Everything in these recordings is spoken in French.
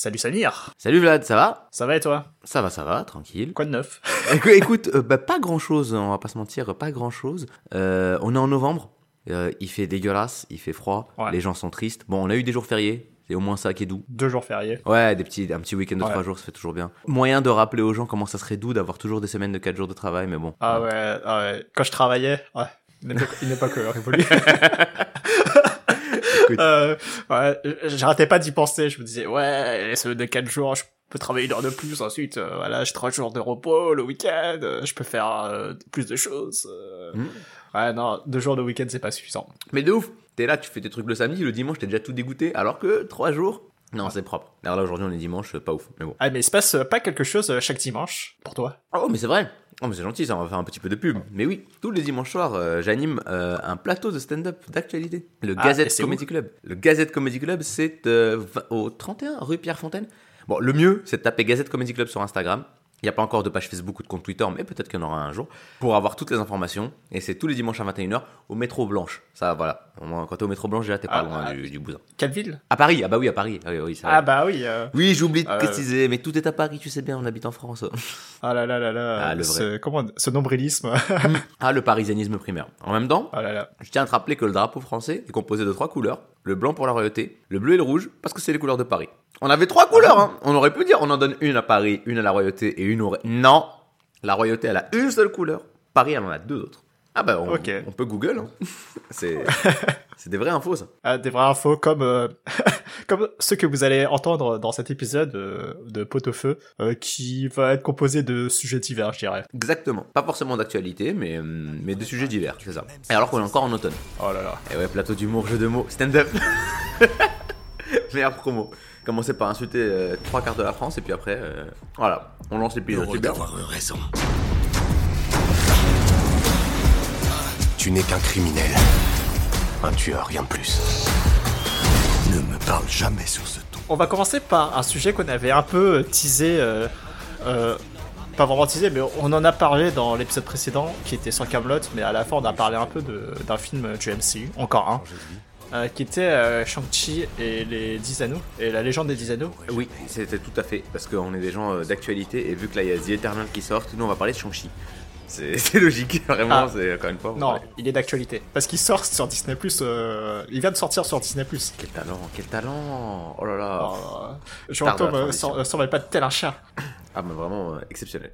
Salut Samir Salut Vlad, ça va? Ça va et toi? Ça va, ça va, tranquille. Quoi de neuf? Écou- Écoute, euh, bah, pas grand chose, on va pas se mentir, pas grand chose. on est en novembre, euh, il fait dégueulasse, il fait froid, Ouais. les gens sont tristes. Bon, on a eu des jours fériés, c'est au moins ça qui est doux. Deux jours fériés. Ouais, des petits, un petit week-end de Ouais. trois jours, ça fait toujours bien. Moyen de rappeler aux gens comment ça serait doux d'avoir toujours des semaines de quatre jours de travail, mais bon. Ah ouais, ah ouais. Quand je travaillais, ouais. Une époque, une époque euh, révolue. Euh, ouais, j'arrêtais pas d'y penser. Je me disais, ouais, les semaines de 4 jours, je peux travailler une heure de plus. Ensuite, euh, voilà, j'ai 3 jours de repos le week-end. euh, je peux faire euh, plus de choses. euh. Mm. Ouais, non, deux jours de week-end, c'est pas suffisant. Mais de ouf, t'es là, tu fais tes trucs le samedi, le dimanche, t'es déjà tout dégoûté, alors que trois jours, non, c'est propre. Alors là, aujourd'hui, on est dimanche, pas ouf, mais bon. Ah, mais il se passe euh, pas quelque chose euh, chaque dimanche pour toi? Oh, mais c'est vrai. Oh, mais c'est gentil, ça, on va faire un petit peu de pub. Mais oui, tous les dimanches soirs, euh, j'anime euh, un plateau de stand-up d'actualité. Le Ah, et Gazette Comedy Club. Le Gazette Comedy Club, c'est euh, au 31 rue Pierre-Fontaine. Bon, le mieux, c'est de taper Gazette Comedy Club sur Instagram. Il n'y a pas encore de page Facebook ou de compte Twitter, mais peut-être qu'il y en aura un jour, pour avoir toutes les informations. Et c'est tous les dimanches à 21h au métro Blanche. Ça, voilà. Quand t'es au métro Blanche, déjà, t'es pas Ah, loin ah, du, du bousin. Quelle ville? À Paris, ah bah oui, à Paris. Ah oui, oui. Ah bah oui. euh, Oui, j'oublie de ouais. préciser, mais tout est à Paris, tu sais bien, on habite en France. Ah là là là là. Ah, le vrai. ce, comment, ce nombrilisme. ah, le parisianisme primaire. En même temps, ah là là. Je tiens à te rappeler que le drapeau français est composé de trois couleurs. Le blanc pour la royauté, le bleu et le rouge, parce que c'est les couleurs de Paris. On avait trois couleurs, hein. On aurait pu dire, on en donne une à Paris, une à la royauté et une au... Non La royauté, elle a une seule couleur. Paris, elle en a deux autres. Ah bah, on, peut Google, hein. C'est... c'est des vraies infos, ça. Ah, des vraies infos comme euh, comme ceux que vous allez entendre dans cet épisode euh, de Pot-au-feu, euh, qui va être composé de sujets divers, je dirais. Exactement. Pas forcément d'actualité, mais, mais de sujets divers, c'est ça. Et alors qu'on est encore en automne. Oh là là. Et ouais, plateau d'humour, jeu de mots, stand-up. Meilleure promo. Commencer par insulter euh, trois quarts de la France et puis après, euh, voilà, on lance Super. d'avoir eu raison. Tu n'es qu'un criminel. Un tueur, rien de plus. Ne me parle jamais sur ce ton. On va commencer par un sujet qu'on avait un peu teasé, euh, euh, pas vraiment teasé, mais on en a parlé dans l'épisode précédent, qui était sur Camelot, mais à la fin on a parlé un peu de- d'un film du MCU, encore un, euh, qui était euh, Shang-Chi et les 10 anneaux, et la légende des 10 anneaux. Oui, c'était tout à fait, parce qu'on est des gens euh, d'actualité et vu que là il y a The Eternal qui sort, nous on va parler de Shang-Chi. C'est logique, vraiment, Ah. c'est encore une fois. Non, il est d'actualité. Parce qu'il sort sur Disney+, euh, il vient de sortir sur Disney+. Quel talent, quel talent Oh là là Oh, je me transition. s'en pas de tel un chat. Ah bah vraiment euh, exceptionnel.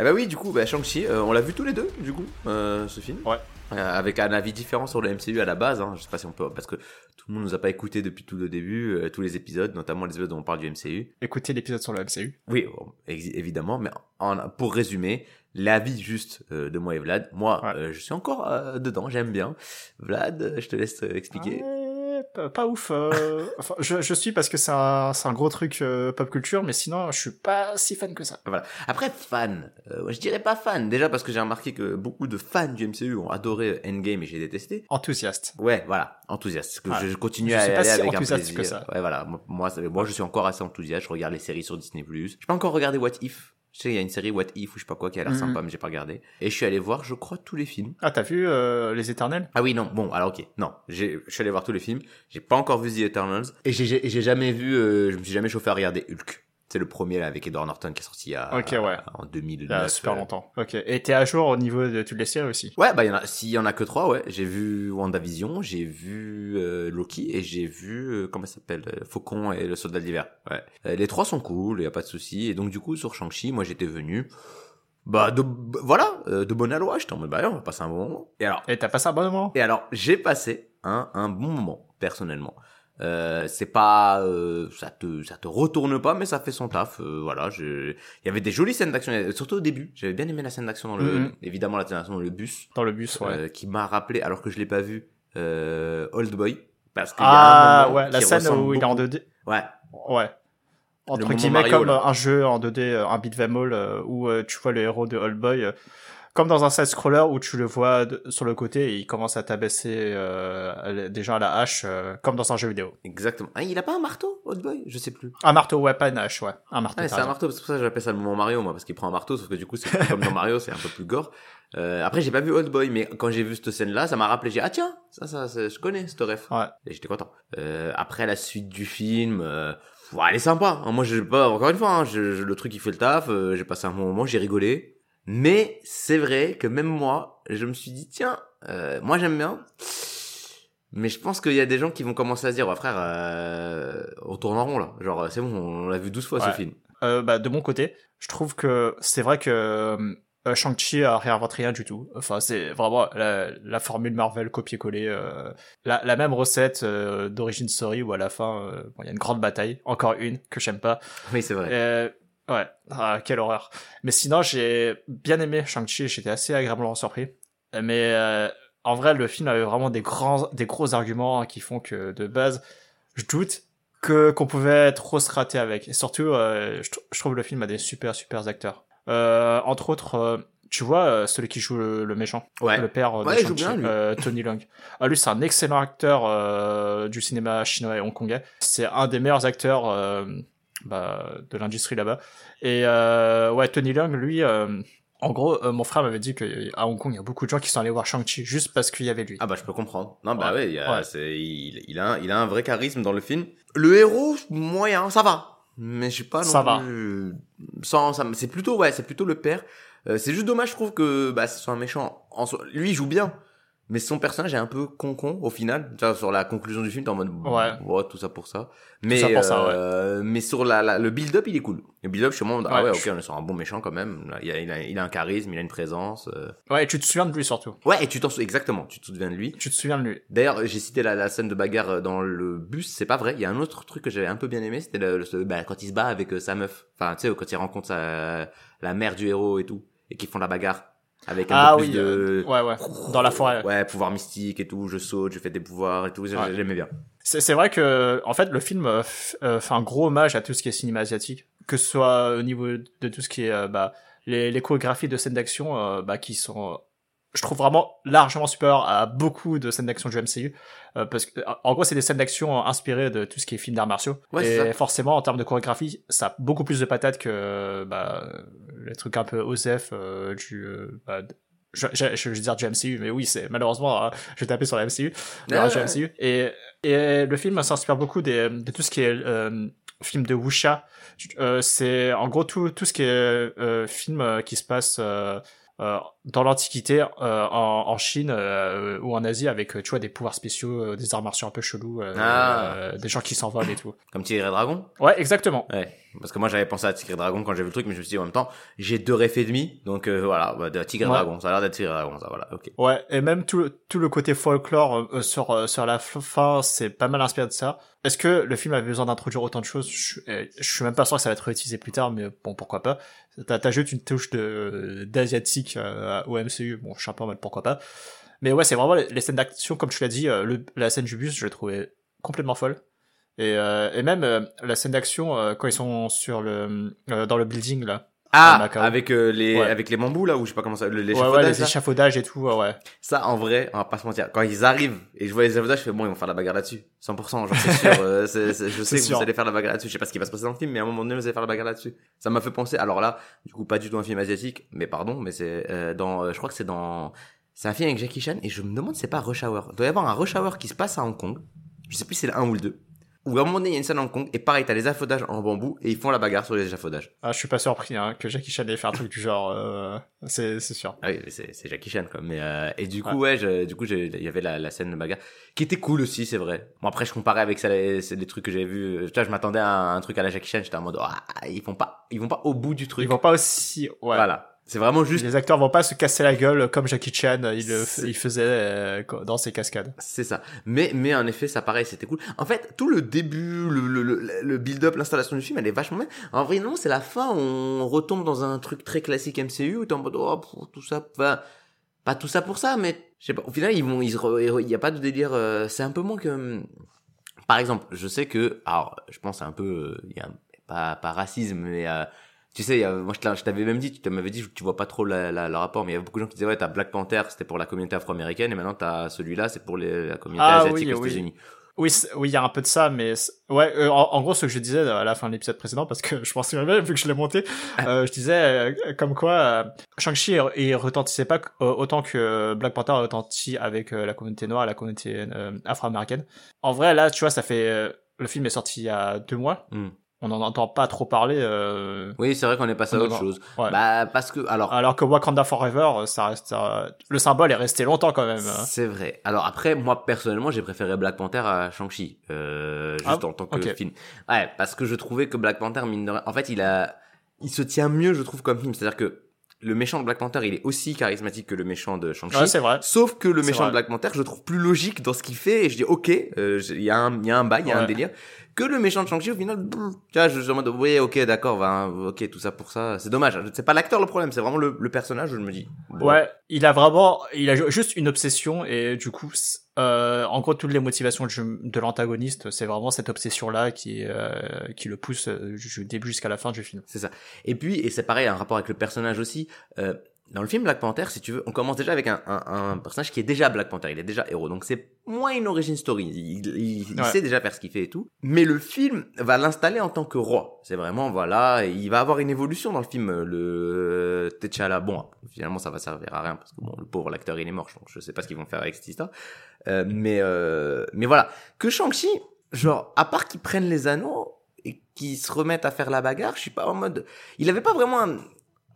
Eh bah oui, du coup, bah, Shang-Chi, euh, on l'a vu tous les deux, du coup, ce film. Ouais. Avec un avis différent sur le MCU à la base, hein. je sais pas si on peut, parce que tout le monde nous a pas écouté depuis tout le début, euh, tous les épisodes, notamment les épisodes où on parle du MCU. Écoutez l'épisode sur le MCU. Oui, évidemment, mais en- pour résumer, l'avis juste euh, de moi et Vlad, moi, Ouais. euh, je suis encore euh, dedans, j'aime bien. Vlad, je te laisse euh, expliquer. Ouais, pas, ouf. euh, enfin, je, je suis parce que c'est un, c'est un gros truc euh, pop culture, mais sinon, je suis pas si fan que ça. Voilà. Après, fan, euh, je dirais pas fan, déjà parce que j'ai remarqué que beaucoup de fans du MCU ont adoré Endgame et j'ai détesté. Enthousiaste. Ouais, voilà, enthousiaste. Que Ouais. je, continue Je à aller si avec un plaisir. que ça. Ouais, voilà. Moi, moi, je suis encore assez enthousiaste. Je regarde les séries sur Disney+. J'ai pas encore regardé What If. Je sais, il y a une série What If ou je sais pas quoi qui a l'air Mhm. sympa, mais j'ai pas regardé. Et je suis allé voir, je crois, tous les films. Ah, t'as vu euh, Les Éternels? Ah oui, non, bon, alors ok. Non, j'ai, je suis allé voir tous les films. J'ai pas encore vu The Eternals. Et j'ai, j'ai, j'ai jamais vu, euh, je me suis jamais chauffé à regarder Hulk. C'est le premier là avec Edward Norton qui est sorti il ouais. en 2009. Il y a super longtemps. Ok. Et t'es à jour au niveau de toutes les séries aussi? Ouais, bah, il s'il y en a que trois, ouais. J'ai vu WandaVision, j'ai vu euh, Loki et j'ai vu, euh, comment ça s'appelle, euh, Faucon et le Soldat d'hiver. Ouais. Les trois sont cool, y a pas de souci. Et donc, du coup, sur Shang-Chi, moi, j'étais venu, bah, de, voilà, de bonne aloi. J'étais en mode, bah, on va passer un bon moment. Et alors, Et t'as passé un bon moment? Et alors, j'ai passé un, un bon moment, personnellement. Euh, c'est pas, euh, ça te, ça te retourne pas, mais ça fait son taf. euh, voilà, je, il y avait des jolies scènes d'action, surtout au début. J'avais bien aimé la scène d'action dans le, Mhm. évidemment la scène d'action dans le bus, Dans le bus, ouais. euh, qui m'a rappelé, alors que je l'ai pas vu, euh, Old Boy, parce y a ah, ouais, la scène où il est en beaucoup- 2D. Ouais, Ouais. Entre guillemets, Mario, comme là. un jeu en 2D, euh, un beat'em all, où tu vois le héros de Old Boy, comme dans un side-scroller où tu le vois sur le côté et il commence à tabasser euh, déjà à la hache, euh, comme dans un jeu vidéo. exactement. Ah, il a pas un marteau, Old Boy, je sais plus. Un marteau, ouais, pas une hache, ouais. Un marteau. Ouais, t'as c'est un marteau, c'est pour ça que j'appelle ça le moment Mario, moi, parce qu'il prend un marteau, sauf que du coup, c'est comme dans Mario, c'est un peu plus gore. Euh, après, j'ai pas vu Old Boy, mais quand j'ai vu cette scène-là, ça m'a rappelé, j'ai dit, ah tiens, ça, ça, ça, je connais cette ref. Ouais. Et j'étais content. Euh, après la suite du film, euh, Ouais, elle est sympa. hein. Moi, j'ai pas, encore une fois, hein, je- je- le truc, il fait le taf, euh, j'ai passé un bon moment, j'ai rigolé. Mais c'est vrai que même moi, je me suis dit, tiens, euh, moi j'aime bien. Mais je pense qu'il y a des gens qui vont commencer à se dire, ouais, frère, euh, on tourne en rond là. Genre, c'est bon, on l'a vu 12 fois Ouais. ce film. Euh, bah, de mon côté, je trouve que c'est vrai que euh, Shang-Chi a réinventé rien du tout. Enfin, c'est vraiment la, la formule Marvel copier-coller. euh, la, la même recette euh, d'origine story où à la fin, euh, bon, il y a une grande bataille. Encore une que j'aime pas. Oui, c'est vrai. Ouais, ah, quelle horreur. Mais sinon, j'ai bien aimé Shang-Chi, j'étais assez agréablement surpris. Mais euh, en vrai, le film avait vraiment des grands, des gros arguments qui font que de base, je doute que qu'on pouvait trop se rater avec. Et surtout, euh, je, tr- je trouve le film a des super super acteurs. Euh, entre autres, euh, tu vois euh, celui qui joue le, le méchant, Ouais. le père euh, de Shang-Chi, bien, lui. Tony Leung. Ah, lui, c'est un excellent acteur euh, du cinéma chinois et hongkongais. C'est un des meilleurs acteurs euh, bah, de l'industrie là-bas. Et euh, ouais, Tony Leung, lui, euh, en gros, euh, mon frère m'avait dit qu'à Hong Kong, il y a beaucoup de gens qui sont allés voir Shang-Chi juste parce qu'il y avait lui. Ah bah je peux comprendre. Non bah Ouais. ouais, il, y a- Ouais. c'est- il, il a un, il a un vrai charisme dans le film. Le héros moyen, ça va. Mais je sais pas non Ça va. plus- Sans, ça, c'est plutôt ouais, c'est plutôt le père. Euh, c'est juste dommage, je trouve que bah ce soit un méchant. En soi- lui il joue bien, mais son personnage est un peu con con au final. Vois, sur la conclusion du film, t'es en mode Ouais. tout ça pour ça. Mais ça pour ça, euh, mais sur la, la- le build-up, il est cool. Le build-up, je suis en mode, ah Ouais, ouais, ok, on est sur un bon méchant quand même. Il a, il a, il a un charisme, il a une présence. euh. Ouais, et tu te souviens de lui surtout. Ouais, et tu t'en sou- exactement, tu te souviens de lui. Tu te souviens de lui. D'ailleurs, j'ai cité la, la scène de bagarre euh, dans le bus, c'est pas vrai. Il y a un autre truc que j'avais un peu bien aimé, c'était le, le- bah, quand il se bat avec euh, sa meuf. Enfin, tu sais, quand il rencontre sa, la mère du héros et tout, et qu'ils font la bagarre avec un Ah peu oui, plus de... Ouais, ouais. Dans la forêt. Ouais, pouvoir mystique et tout, je saute, je fais des pouvoirs et tout, Ouais. j'aimais bien. C'est vrai que, en fait, le film euh, euh, fait un gros hommage à tout ce qui est cinéma asiatique, que ce soit au niveau de tout ce qui est euh, bah, les, les chorégraphies de scènes d'action, euh, bah, qui sont, euh, je trouve vraiment largement supérieures à beaucoup de scènes d'action du MCU, euh, parce que, en gros, c'est des scènes d'action euh, inspirées de tout ce qui est film d'arts martiaux, Ouais, et forcément, en termes de chorégraphie, ça a beaucoup plus de patates que bah, les trucs un peu OSF euh, du, euh, bah, je, je, je veux dire du MCU, mais oui, c'est malheureusement, euh, je vais taper sur la MCU, Ouais, ouais. MCU. Et, et le film s'inspire beaucoup des, de tout ce qui est euh, film de wuxia. Euh, c'est en gros tout, tout ce qui est euh, film euh, qui se passe euh, dans l'Antiquité, euh, en, en Chine euh, ou en Asie, avec euh, tu vois des pouvoirs spéciaux, euh, des arts martiaux un peu chelous, euh, Ah. euh, des gens qui s'envolent et tout. Comme Tigre et Dragon Ouais, exactement. Ouais. Parce que moi j'avais pensé à Tigre et Dragon quand j'ai vu le truc, mais je me suis dit en même temps, j'ai deux refs et demi, donc euh, voilà, bah, de Tigre et Ouais. Dragon, ça a l'air d'être Tigre et Dragon, ça, voilà, ok. Ouais, et même tout, le- tout le côté folklore euh, sur, euh, sur la fin, c'est pas mal inspiré de ça. Est-ce que le film avait besoin d'introduire autant de choses? Je, euh, je suis même pas sûr que ça va être réutilisé plus tard, mais bon, pourquoi pas. T'as juste une touche d'asiatique euh, au MCU, bon, je suis un peu en mode pourquoi pas. Mais ouais, c'est vraiment les, scènes d'action, comme tu l'as dit, euh, la scène du bus, je l'ai trouvée complètement folle. Et, et même la scène d'action quand ils sont sur le dans le building là. Ah, avec euh, les Ouais. avec les bambous là, ou je sais pas comment ça, le- Ouais, les échafaudages et tout, ouais. Ça, en vrai, on va pas se mentir. Quand ils arrivent et je vois les échafaudages, je fais bon, ils vont faire la bagarre là-dessus. 100%, genre c'est sûr. euh, je sais que sûr. vous allez faire la bagarre là-dessus. Je sais pas ce qui va se passer dans le film, mais à un moment donné, vous allez faire la bagarre là-dessus. Ça m'a fait penser. Alors là, du coup, pas du tout un film asiatique, mais pardon, mais c'est euh, dans, euh, je crois que c'est dans, c'est un film avec Jackie Chan et je me demande si c'est pas Rush Hour. Il doit y avoir un Rush Hour qui se passe à Hong Kong. Je sais plus si c'est le 1 ou le 2. Où à un moment donné, il y a une scène à Hong Kong et pareil, t'as les échafaudages en bambou et ils font la bagarre sur les échafaudages. Ah, je suis pas surpris hein, que Jackie Chan ait fait un truc du genre. Euh, c'est c'est sûr. Ah oui, mais c'est Jackie Chan quoi. Mais euh, et du coup ouais, je- du coup il y avait la, la scène de bagarre qui était cool aussi, c'est vrai. Bon après je comparais avec ça, les- des trucs que j'avais vu. euh, Tu vois, je m'attendais à un, un truc à la Jackie Chan, j'étais en mode ah, ils vont pas, ils vont pas au bout du truc. Ils vont pas aussi. Ouais. Voilà, c'est vraiment juste. Les acteurs vont pas se casser la gueule comme Jackie Chan il, le, C'est- il faisait euh, dans ses cascades. C'est ça. Mais mais en effet, ça pareil, c'était cool. En fait, tout le début, le le, le, le build-up, l'installation du film, elle est vachement bien. En vrai, non, c'est la fin, on retombe dans un truc très classique MCU où t'es en mode oh pff, tout ça, enfin, pas tout ça pour ça, mais je sais pas. Au final, ils vont, ils il y a pas de délire. euh, c'est un peu moins que. Par exemple, je sais que, alors, je pense un peu, euh, il y a pas pas racisme, mais euh, tu sais, a- moi je t'a- je t'avais même dit, tu m'avais dit, tu vois pas trop la, la- le rapport, mais il y a beaucoup de gens qui disaient ouais, t'as Black Panther, c'était pour la communauté afro-américaine, et maintenant t'as celui-là, c'est pour les, la communauté Ah asiatique oui, aux oui. États-Unis. Oui, oui, il y a un peu de ça, mais ouais, euh, en, en gros, ce que je disais à la fin de l'épisode précédent, parce que je souviens bien vu que je l'ai monté, euh, je disais euh, comme quoi euh, Shang-Chi il, retentissait pas euh, autant que Black Panther retentit avec euh, la communauté noire, la communauté euh, afro-américaine. En vrai, là, tu vois, ça fait euh, le film est sorti il y a deux mois. Hmm. On n'en entend pas trop parler. Euh... Oui, c'est vrai qu'on est passé à autre chose. Bah parce que alors alors que Wakanda Forever, ça reste le symbole est resté longtemps quand même. Hein. C'est vrai. Alors après, moi personnellement, j'ai préféré Black Panther à Shang-Chi, euh, juste ah, en tant que film. Ouais, parce que je trouvais que Black Panther mine de rien, en fait, il a, il se tient mieux, je trouve, comme film. C'est-à-dire que le méchant de Black Panther, il est aussi charismatique que le méchant de Shang-Chi. Ouais, c'est vrai. Sauf que le méchant de Black Panther, je le trouve plus logique dans ce qu'il fait et je dis ok, euh, il y a un, il y a un bail, il y a un délire que le méchant de Shang-Chi au final tu vois je suis en mode oui ok d'accord va ok tout ça pour ça c'est dommage. C'est pas l'acteur le problème c'est vraiment le, le, personnage je me dis ouais il a vraiment il a juste une obsession et du coup euh, en gros toutes les motivations de l'antagoniste c'est vraiment cette obsession là qui euh, qui le pousse euh, du début jusqu'à la fin du film. C'est ça. Et puis et c'est pareil un rapport avec le personnage aussi euh, dans le film Black Panther, si tu veux, on commence déjà avec un, un, un, personnage qui est déjà Black Panther, il est déjà héros, donc c'est moins une origin story, il, il, sait déjà faire ce qu'il fait et tout, mais le film va l'installer en tant que roi, c'est vraiment, voilà, il va avoir une évolution dans le film, le T'Challa, bon, finalement ça va servir à rien, parce que bon, le pauvre l'acteur il est mort, donc je sais pas ce qu'ils vont faire avec cette histoire, euh, mais, euh, mais voilà, que Shang-Chi, genre, à part qu'ils prennent les anneaux, et qu'ils se remettent à faire la bagarre, je suis pas en mode, il avait pas vraiment un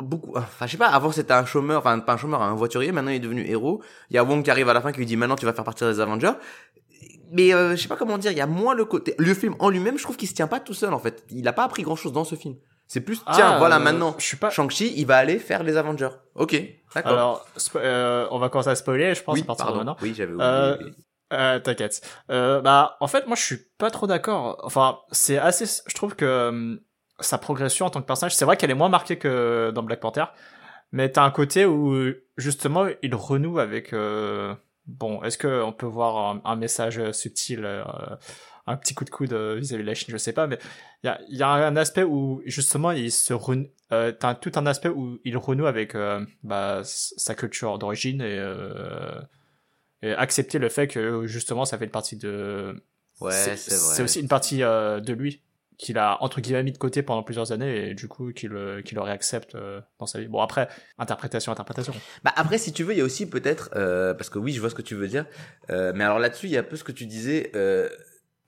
beaucoup enfin je sais pas avant c'était un chômeur enfin pas un chômeur un voiturier maintenant il est devenu héros il y a Wong qui arrive à la fin qui lui dit maintenant tu vas faire partir des Avengers mais euh, je sais pas comment dire il y a moins le côté le film en lui-même je trouve qu'il se tient pas tout seul en fait il a pas appris grand chose dans ce film c'est plus tiens ah, voilà euh, maintenant je suis pas Shang-Chi il va aller faire les Avengers ok d'accord alors euh, on va commencer à spoiler je pense oui, à partir pardon. de maintenant oui j'avais oublié euh, t'inquiète. Euh, bah, en fait, moi, je suis pas trop d'accord. Enfin, c'est assez. Je trouve que sa progression en tant que personnage, c'est vrai qu'elle est moins marquée que dans Black Panther, mais t'as un côté où justement il renoue avec. Euh, bon, est-ce que on peut voir un, message subtil, euh, un petit coup de coude vis-à-vis de la Chine, je sais pas, mais il y a, y a un aspect où justement il se renoue, euh, t'as tout un aspect où il renoue avec bah, sa culture d'origine et, et accepter le fait que justement ça fait partie de Ouais, c'est C'est aussi une partie de lui qu'il a entre guillemets mis de côté pendant plusieurs années et du coup qu'il euh, qu'il le réaccepte euh, dans sa vie. Bon après interprétation interprétation. Bah après si tu veux il y a aussi peut-être euh, parce que oui je vois ce que tu veux dire mais alors là-dessus il y a un peu ce que tu disais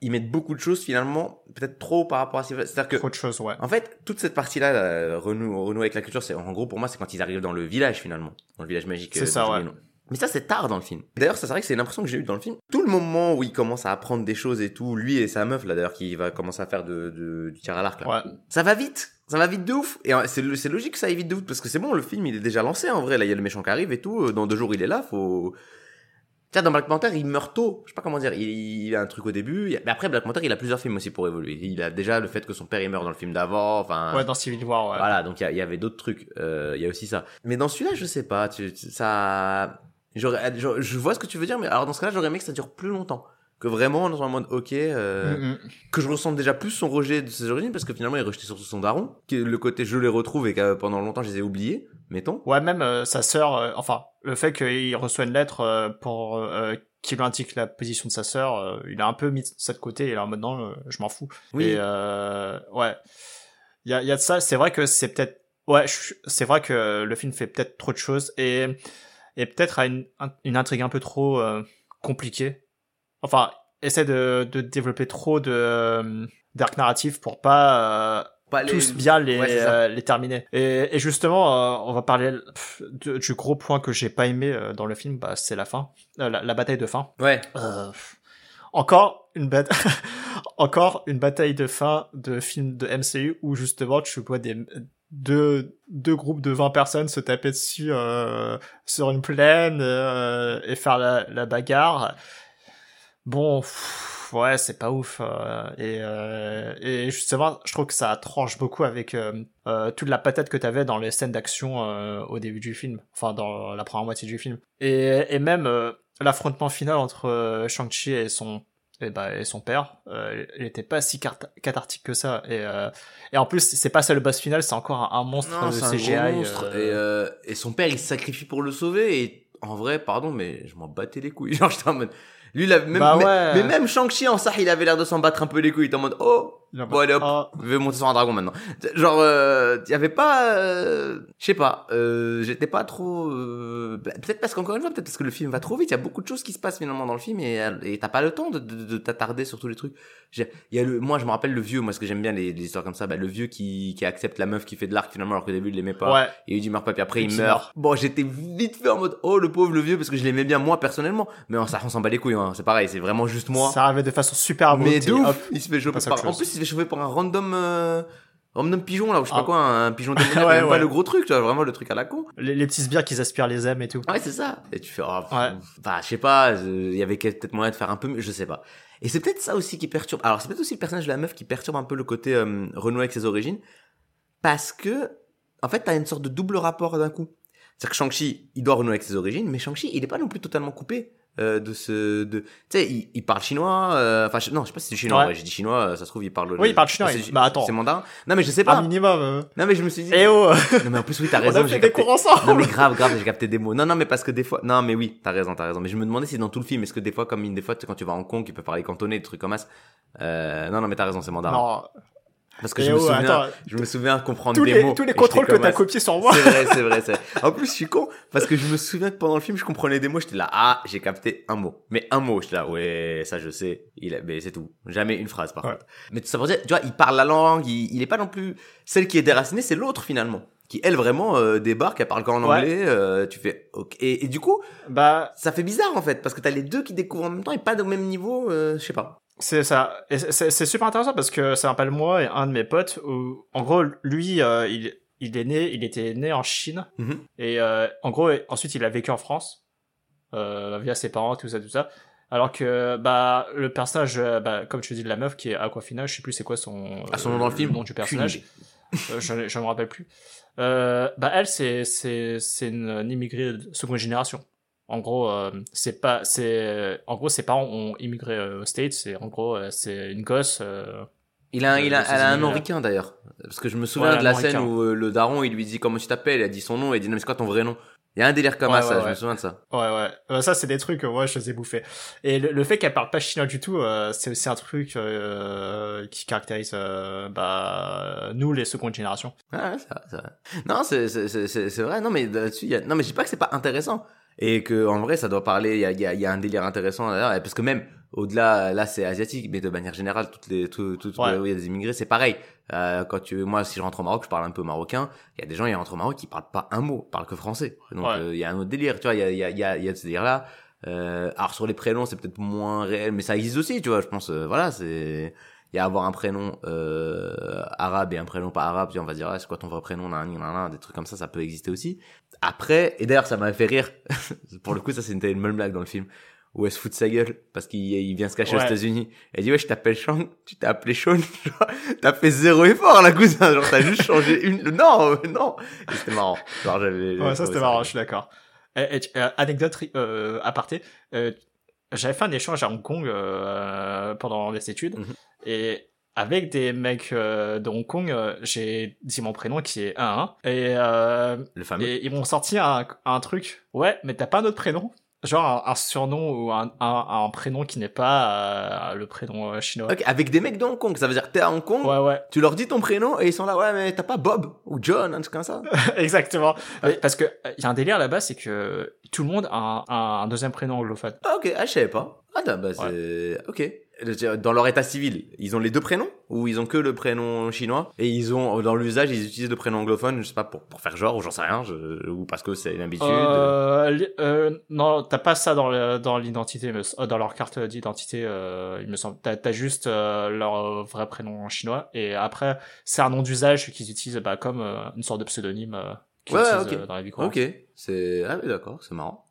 ils mettent beaucoup de choses finalement peut-être trop par rapport à c'est-à-dire que trop de choses ouais. En fait toute cette partie là renou renouer avec la culture c'est en gros pour moi c'est quand ils arrivent dans le village finalement dans le village magique. C'est ça ouais. Mais ça, c'est tard dans le film. D'ailleurs, ça, c'est vrai que c'est l'impression que j'ai eu dans le film. Tout le moment où il commence à apprendre des choses et tout, lui et sa meuf, là, d'ailleurs, qui va commencer à faire de, de du tir à l'arc, là. Ça va vite. Ça va vite de ouf. Et euh, c'est, c'est logique que ça aille vite de ouf, parce que c'est bon, le film, il est déjà lancé, en vrai. Là, il y a le méchant qui arrive et tout. Dans deux jours, il est là, faut... Tiens, dans Black Panther, il meurt tôt. Je sais pas comment dire. Il, a un truc au début. Mais après, Black Panther, il a plusieurs films aussi pour évoluer. Il a déjà le fait que son père, il meurt dans le film d'avant. Enfin. Ouais, dans Civil War, ouais. Voilà. Donc, il y, avait d'autres trucs. Euh, il y a aussi ça. Mais dans celui-là, je sais pas. Tu, ça, J'aurais, je vois ce que tu veux dire, mais alors dans ce cas-là, j'aurais aimé que ça dure plus longtemps. Que vraiment, dans un mode, ok, euh, mm, que je ressente déjà plus son rejet de ses origines, parce que finalement, il rejetait surtout son daron. Le côté, je les retrouve et que pendant longtemps, je les ai oubliés, mettons. Ouais, même euh, sa sœur, euh, enfin, le fait qu'il reçoit une lettre pour qui lui indique la position de sa sœur, il a un peu mis ça de côté, et là, maintenant, je m'en fous. Oui. Et, ouais. Il y a, y a de ça, c'est vrai que c'est peut-être, ouais, c'est vrai que le film fait peut-être trop de choses, et et peut-être à une, une intrigue un peu trop euh, compliquée. Enfin, essaie de, de développer trop de euh, d'arc narratif pour pas, euh, tous bien les, les terminer. Et, et justement, on va parler du gros point que j'ai pas aimé dans le film, bah, c'est la fin, la, la, bataille de fin. Ouais. encore une bataille, encore une bataille de fin de film de MCU où justement tu vois des deux, deux groupes de 20 personnes se taper dessus euh, sur une plaine euh, et faire la, la bagarre. Bon, ouais, c'est pas ouf. Euh, et, euh, et justement, je trouve que ça tranche beaucoup avec toute la patate que t'avais dans les scènes d'action au début du film, enfin dans la première moitié du film. Et, et même l'affrontement final entre Shang-Chi et son et, bah, et son père, euh, il était pas si cathartique que ça. Et, euh, et en plus, c'est pas ça le boss final, c'est encore un, monstre non, de CGI. Un monstre. Euh... Et, euh, et son père, il se sacrifie pour le sauver. Et en vrai, pardon, mais je m'en battais les couilles. Genre, j'étais en mode. Lui, il avait même, bah ouais. mais, même Shang-Chi en ça, il avait l'air de s'en battre un peu les couilles. Il était en mode, oh, Bon allez hop, Ah. je vais monter sur un dragon maintenant. Genre, il y avait pas, euh, je sais pas, euh, j'étais pas trop, euh, bah, peut-être parce qu'encore une fois, peut-être parce que le film va trop vite. Il y a beaucoup de choses qui se passent finalement dans le film et et t'as pas le temps de, de, de t'attarder sur tous les trucs. Il y a le, moi je me rappelle le vieux, moi ce que j'aime bien les, les histoires comme ça, bah, le vieux qui qui accepte la meuf qui fait de l'arc finalement alors qu'au début il l'aimait pas. Ouais. Et il dit meurt pas puis après il meurt. meurt. Bon j'étais vite fait en mode oh le pauvre le vieux parce que je l'aimais bien moi personnellement, mais on, ça on s'en bat les couilles, hein. c'est pareil, c'est vraiment juste moi. Ça arrivait de façon super Mais abrupte. hop. il se fait choper par... En plus, fait choper par un random... Euh... Random pigeon, là, ou je sais pas Ah. quoi, un pigeon démoniaque, Ouais, même pas ouais. le gros truc, tu vois, vraiment le truc à la con. Les, les petits sbires qui aspirent les aimes et tout. Ouais, c'est ça. Et tu fais, oh, Ouais. bah, je sais pas, il y avait peut-être moyen de faire un peu mieux, je sais pas. Et c'est peut-être ça aussi qui perturbe. Alors, c'est peut-être aussi le personnage de la meuf qui perturbe un peu le côté euh, renouer avec ses origines. Parce que, en fait, t'as une sorte de double rapport d'un coup. C'est-à-dire que Shang-Chi, il doit renouer avec ses origines, mais Shang-Chi, il est pas non plus totalement coupé euh, de ce... de Tu sais, il, il parle chinois, euh, enfin, je- non, je sais pas si c'est chinois, Ouais. ouais, j'ai dit chinois, euh, ça se trouve, il parle... Oui, il parle chinois, il- bah, attends. C'est mandarin Non, mais je sais Un pas. minimum. euh. Non, mais je me suis dit... Eh oh Non, mais en plus, oui, t'as On raison, j'ai des capté... cours ensemble Non mais grave, grave, j'ai capté des mots. Non, non, mais parce que des fois, non, mais oui, t'as raison, t'as raison. Mais je me demandais si dans tout le film, est-ce que des fois, comme des fois, quand tu vas à Hong Kong, ils peuvent parler cantonais, des trucs comme ça. Euh, non, non, mais t'as raison, c'est mandarin. Non. Parce que Eh je me oh, souviens, attends. je me souviens comprendre Tous des les, mots. tous les contrôles que t'as copiés sur moi. C'est vrai, c'est vrai, c'est vrai. En plus, je suis con parce que je me souviens que pendant le film, je comprenais des mots, j'étais là, ah, j'ai capté un mot. Mais un mot, j'étais là, ouais, ça je sais. Il a, mais c'est tout. Jamais une phrase par Ouais. contre. Mais ça pour dire, tu vois, il parle la langue, il, il est pas non plus celle qui est déracinée, c'est l'autre finalement. Qui elle vraiment euh, débarque, elle parle qu'en Ouais. anglais, euh, tu fais ok. Et, et du coup, Bah, ça fait bizarre en fait parce que t'as les deux qui découvrent en même temps et pas au même niveau, euh, je sais pas. C'est ça. C'est super intéressant parce que ça rappelle moi et un de mes potes où, en gros, lui, euh, il, il est né, il était né en Chine. Mhm. Et euh, en gros, ensuite, il a vécu en France, euh, via ses parents, tout ça, tout ça. Alors que, bah, le personnage, euh, bah, comme tu dis, de la meuf qui est Aquafina, je sais plus c'est quoi son, À son nom dans le film, nom du personnage. Euh, je, je me rappelle plus. Euh, bah, elle, c'est, c'est, c'est une, une immigrée de seconde génération. En gros, euh, c'est pas, c'est, en gros, ses parents ont immigré euh, aux States, c'est, en gros, euh, c'est une gosse, euh, Il a, Euh, il a, elle a un nom immigrés-là. ricain d'ailleurs. Parce que je me souviens Ouais, de la scène ricain. où euh, le daron il lui dit comment tu t'appelles, il a dit son nom et il dit non mais c'est quoi ton vrai nom? Il y a un délire comme Ouais, ça, ouais, je me souviens de ça. Ouais, ouais. Euh, ça, c'est des trucs moi, je les ai bouffés. Et le, le fait qu'elle parle pas chinois du tout, euh, c'est aussi un truc euh, qui caractérise euh, bah, nous, les secondes générations. Ah, ouais, c'est vrai, vrai. Non, c'est, vrai. Non, mais là-dessus, y a... non, mais je dis pas que c'est pas intéressant. Et que, en vrai, ça doit parler, il y a, y a, y a un délire intéressant. Et Parce que même, au-delà, là, c'est asiatique, mais de manière générale, toutes les, tout, tout, Ouais. où il y a des immigrés, c'est pareil. Euh, quand tu, moi, si je rentre au Maroc, je parle un peu marocain. Il y a des gens, ils rentrent au Maroc, qui parlent pas un mot, parlent que français. Donc, Ouais. euh, il y a un autre délire, tu vois, il y a, il y a, il y a, y a ce délire-là. Euh, alors sur les prénoms, c'est peut-être moins réel, mais ça existe aussi, tu vois. Je pense, euh, voilà, c'est il y a avoir un prénom euh, arabe et un prénom pas arabe, puis on va dire ah, c'est quoi ton vrai prénom, nan, nan, nan, nan, des trucs comme ça, ça peut exister aussi. Après, et d'ailleurs ça m'a fait rire. Pour le coup, ça c'est une, bonne blague dans le film où elle se fout de sa gueule parce qu'il il vient se cacher aux. États-Unis. Elle dit ouais, je t'appelle Sean, tu t'es appelé Sean, t'as fait zéro effort la cousin, genre t'as juste changé une. Non, euh, non. C'était marrant. Genre j'avais. Ouais, ça, c'était marrant, je suis d'accord. Et- et- euh, anecdote euh, aparté, euh, j'avais fait un échange à Hong Kong euh, pendant les études, Mhm. et avec des mecs euh, de Hong Kong, euh, j'ai dit mon prénom qui est 1 et, euh, Le fameux. et ils m'ont sorti un, un truc. Ouais, mais t'as pas un autre prénom? Genre un, un surnom ou un, un, un prénom qui n'est pas euh, le prénom euh, chinois. Ok, avec des mecs de Hong Kong, ça veut dire que t'es à Hong Kong, Ouais, ouais, tu leur dis ton prénom et ils sont là, ouais, mais t'as pas Bob ou John, un truc comme ça? exactement. Mais Parce que il y a un délire là-bas, c'est que tout le monde a un, un deuxième prénom anglophone. Ah, ok, ah, je savais pas. Ah, bah, bah, c'est, ok. Dans leur état civil, ils ont les deux prénoms ou ils ont que le prénom chinois et ils ont, dans l'usage, ils utilisent le prénom anglophone, je sais pas, pour, pour faire genre ou j'en sais rien, je- ou parce que c'est une habitude. Euh, euh, non, t'as pas ça dans le- dans l'identité, euh, dans leur carte d'identité, euh, il me semble. T'as as juste leur vrai prénom chinois et après c'est un nom d'usage qu'ils utilisent bah, comme une sorte de pseudonyme qu'ils Ouais, utilisent dans la vie courante. Ok, c'est, ah d'accord, c'est marrant.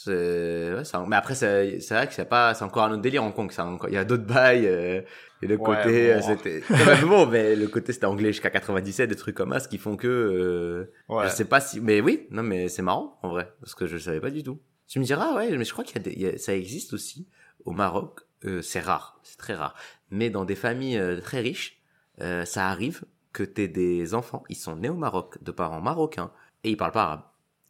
C'est, ouais, mais après, c'est, c'est vrai que c'est pas, c'est encore un autre délire en Hong Kong, il y a d'autres bails, euh, et le Ouais, côté, bon. euh, c'était, bon, mais le côté c'était anglais jusqu'à 97, des trucs comme ça, ce qui font que, euh, Ouais. Je sais pas si, mais oui, non, mais c'est marrant, en vrai, parce que je savais pas du tout. Tu me diras, ouais, mais je crois qu'il y a des, il y a- ça existe aussi au Maroc, euh, c'est rare, c'est très rare. Mais dans des familles euh, très riches, euh, ça arrive que t'aies des enfants, ils sont nés au Maroc, de parents marocains, et ils parlent pas arabe.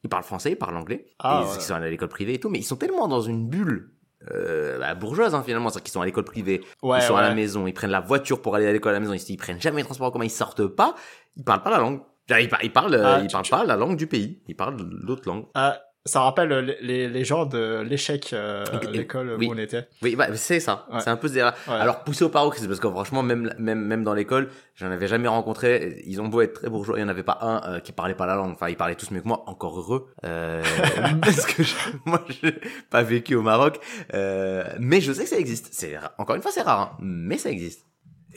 Ils parlent français, ils parlent anglais, Ah, et ouais. ils sont allés à l'école privée et tout, mais ils sont tellement dans une bulle euh, bah, bourgeoises hein, finalement, c'est-à-dire qu'ils sont à l'école privée, Ouais, ils sont à la maison, ils prennent la voiture pour aller à l'école à la maison, ils, ils prennent jamais les transports en commun, ils sortent pas, ils parlent pas la langue. Ils, par- ils parlent, euh, Ah, ils parlent tu- pas la langue du pays, ils parlent l'autre langue. Ah, ça rappelle les, les, les gens de l'échec, euh, l'école oui. où on était. Oui, bah, c'est ça. Ouais. C'est un peu ce délire. Ouais. Alors poussé au paroxysme parce que franchement même même même dans l'école, j'en avais jamais rencontré. Ils ont beau être très bourgeois, il y en avait pas un euh, qui parlait pas la langue. Enfin, ils parlaient tous mieux que moi. Encore heureux. Euh, parce que je- moi j'ai pas vécu au Maroc, euh, mais je sais que ça existe. C'est encore une fois c'est rare, hein, mais ça existe.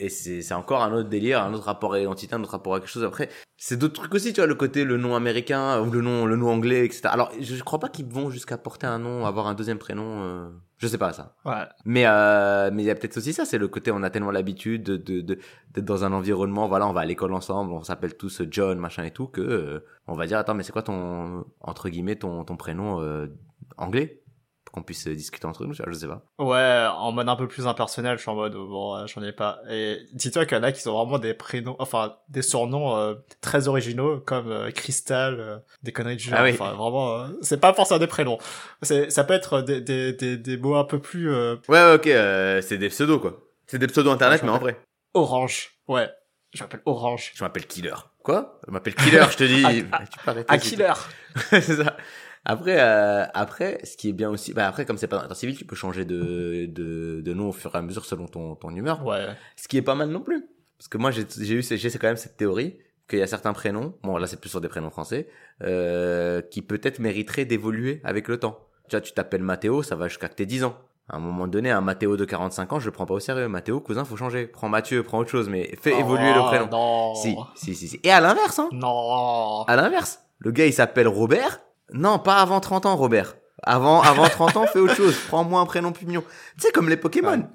Et c'est encore un autre délire, un autre rapport à l'identité, un autre rapport à quelque chose. Après, c'est d'autres trucs aussi, tu vois, le côté le nom américain ou le nom le nom anglais, etc. Alors, je, je crois pas qu'ils vont jusqu'à porter un nom, avoir un deuxième prénom. euh, je sais pas ça. Ouais. Mais euh, mais il y a peut-être aussi ça, c'est le côté on a tellement l'habitude de de de- d'être dans un environnement, voilà, on va à l'école ensemble, on s'appelle tous John, machin et tout, que euh, on va dire attends mais c'est quoi ton entre guillemets ton ton prénom euh, anglais? Qu'on puisse euh, discuter entre nous, je sais pas. Ouais, en mode un peu plus impersonnel, je suis en mode, bon, ouais, j'en ai pas. Et dis-toi qu'il y en a qui ont vraiment des prénoms, enfin, des surnoms euh, très originaux, comme euh, Crystal, euh, des conneries du genre. Ah oui. Enfin, vraiment, euh, c'est pas forcément des prénoms. C'est, ça peut être des, des, des, des mots un peu plus euh, Ouais, ouais ok, euh, c'est des pseudos quoi. C'est des pseudos internet Ouais, mais en vrai. orange. Ouais, je m'appelle Orange. Je m'appelle Killer. Quoi? Je m'appelle Killer, je te dis. Ah, tu peux arrêter, Un s'il te killer. c'est ça. Après, euh, après, ce qui est bien aussi, bah après, comme c'est pas dans civil, tu peux changer de, de, de nom au fur et à mesure selon ton, ton humeur. Ouais. Ce qui est pas mal non plus. Parce que moi, j'ai j'ai eu, j'ai quand même cette théorie qu'il y a certains prénoms, bon là c'est plus sur des prénoms français, euh, qui peut-être mériteraient d'évoluer avec le temps. Tu vois, tu t'appelles Mathéo, ça va jusqu'à que t'aies 10 ans. À un moment donné, un Mathéo de 45 ans, je le prends pas au sérieux. Mathéo, cousin, faut changer. Prends Mathieu, prends autre chose, mais fais évoluer le Oh, prénom. Non. Si, si, si, si. Et à l'inverse, hein. Non. À l'inverse, le gars il s'appelle Robert. Non, pas avant 30 ans, Robert. Avant, avant 30 ans, fais autre chose. Prends-moi un prénom plus mignon. Tu sais, comme les Pokémon. Ouais.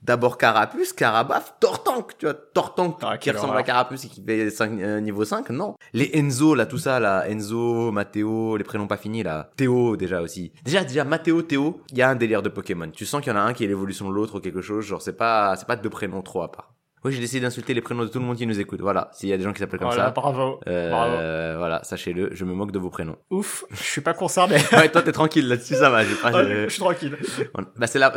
D'abord Carapuce, Carabaf, Tortank, tu vois, Tortank Ah, qui ressemble horreur. à Carapuce et qui fait cinq- euh, niveau 5, non. Les Enzo, là, tout ça, là, Enzo, Matteo, les prénoms pas finis, là. Théo, déjà aussi. Déjà, déjà, Matteo, Théo, il y a un délire de Pokémon. Tu sens qu'il y en a un qui est l'évolution de l'autre ou quelque chose, genre, c'est pas, c'est pas deux prénoms trop à part. Oui, j'ai décidé d'insulter les prénoms de tout le monde qui nous écoute. Voilà. S'il y a des gens qui s'appellent comme Voilà, ça, bravo. euh, voilà, sachez-le, je me moque de vos prénoms. Ouf, je suis pas concerné. Ouais, toi t'es tranquille là-dessus, ça va. pas Ouais, je suis tranquille. Bah c'est là,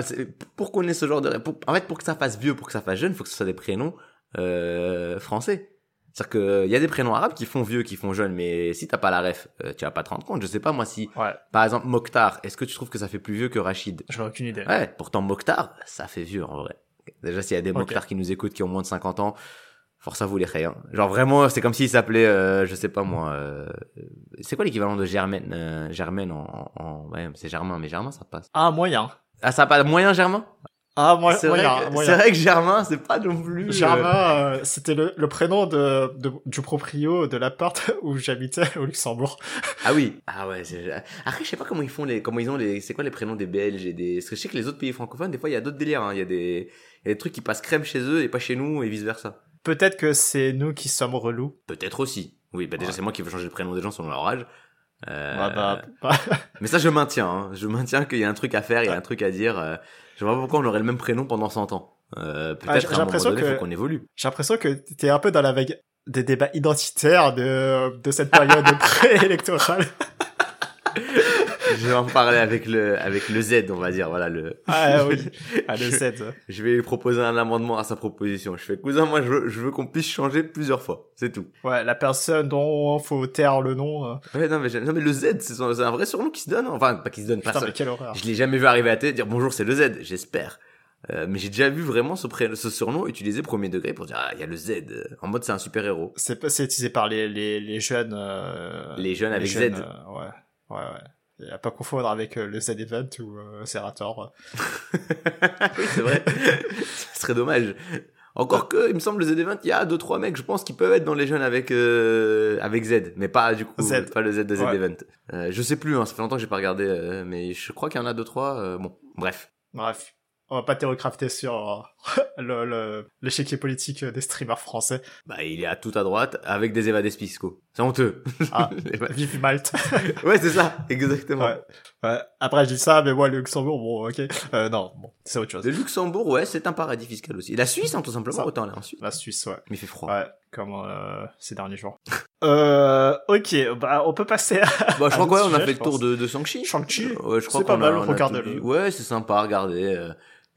pour qu'on ait ce genre de, pour- en fait, pour que ça fasse vieux, pour que ça fasse jeune, faut que ce soit des prénoms euh, français. C'est-à-dire que il y a des prénoms arabes qui font vieux, qui font jeune, mais si t'as pas la ref, euh, tu vas pas te rendre compte. Je sais pas moi si, Ouais, par exemple Mokhtar, est-ce que tu trouves que ça fait plus vieux que Rachid? J'en ai aucune idée. Ouais, pourtant Mokhtar, ça fait vieux en vrai. Déjà s'il y a des Ok. Mokhtar qui nous écoutent qui ont moins de 50 ans, force à vous les rien. Genre vraiment, c'est comme s'il s'appelait, euh, je sais pas moi, euh, c'est quoi l'équivalent de Germaine, euh, Germaine en, en, ouais, c'est Germain, mais Germain ça passe. Ah, moyen. Ah, ça a pas moyen Germain? Ah, moi, C'est vrai, vrai que Germain, c'est pas non plus. euh, Germain, euh, c'était le, le prénom de, de- du proprio de l'appart où j'habitais au Luxembourg. Ah oui. Ah ouais. c'est- Après, je sais pas comment ils font les, comment ils ont les, c'est quoi les prénoms des Belges et des. Parce que je sais que les autres pays francophones, des fois, il y a d'autres délires. hein. Il y a des, il y a des trucs qui passent crème chez eux et pas chez nous et vice versa. Peut-être que c'est nous qui sommes relous. Peut-être aussi. Oui, bah déjà Ouais. c'est moi qui veux changer le prénom des gens selon leur âge. Euh, Ouais, bah, bah, Mais ça, je maintiens. Hein. Je maintiens qu'il y a un truc à faire, il y a un truc à dire. euh, Je vois pas pourquoi on aurait le même prénom pendant 100 ans. Euh, Ah, j'ai Peut-être un moment l'impression que- qu'on évolue. j'ai l'impression que t'es un peu dans la vague des débats identitaires de, de cette période préélectorale. Je vais en parler avec le, avec le Z, on va dire. Voilà le. Ah oui, ah, le Z. Je vais lui proposer un amendement à sa proposition. Je fais cousin, moi je veux, je veux qu'on puisse changer plusieurs fois, c'est tout. Ouais, la personne dont faut taire le nom. euh. Ouais, non mais, non, mais le Z, c'est un vrai surnom qui se donne. Enfin, pas qui se donne, Putain, personne. mais quelle horreur. Je l'ai jamais vu arriver à tête dire bonjour, c'est le Z. J'espère. Euh, mais j'ai déjà vu vraiment ce, surnom utilisé premier degré pour dire ah il y a le Z euh, en mode c'est un super héros. C'est pas, c'est utilisé par les, les, les jeunes. euh, Les jeunes avec jeunes, Z. ouais, ouais, ouais. Et à pas confondre avec euh, le Z Event ou euh, Serator. oui c'est vrai. Ce serait dommage. Encore que, il me semble, le Z20, il y a deux trois mecs, je pense, qui peuvent être dans les jeunes avec euh, avec Z, mais pas du coup, Z. pas le Z de Ouais. Z-Event. Euh, je sais plus, hein, ça fait longtemps que j'ai pas regardé, euh, mais je crois qu'il y en a deux trois. euh, bon, bref. Bref, on va pas théocrafter sur euh, le, le, l'échiquier politique des streamers français. Bah, il est à tout à droite avec des évadés fiscaux. C'est honteux. Ah, vive Malte. ouais, c'est ça, exactement. ouais. ouais. Après, je dis ça, mais moi, le Luxembourg, bon, ok. Euh, non, bon, c'est autre chose. Le Luxembourg, ouais, c'est un paradis fiscal aussi. La Suisse, hein, tout simplement, Ça. autant aller en Suisse. La Suisse, ouais. Mais il fait froid. Ouais, comme euh, ces derniers jours. Euh, ok, bah on peut passer à... Bon, je crois quoi, on a fait le tour de, de Shang-Chi. Shang-Chi, Euh, Ouais, je crois c'est pas mal, on regardez-le. dit. Ouais, c'est sympa à regarder.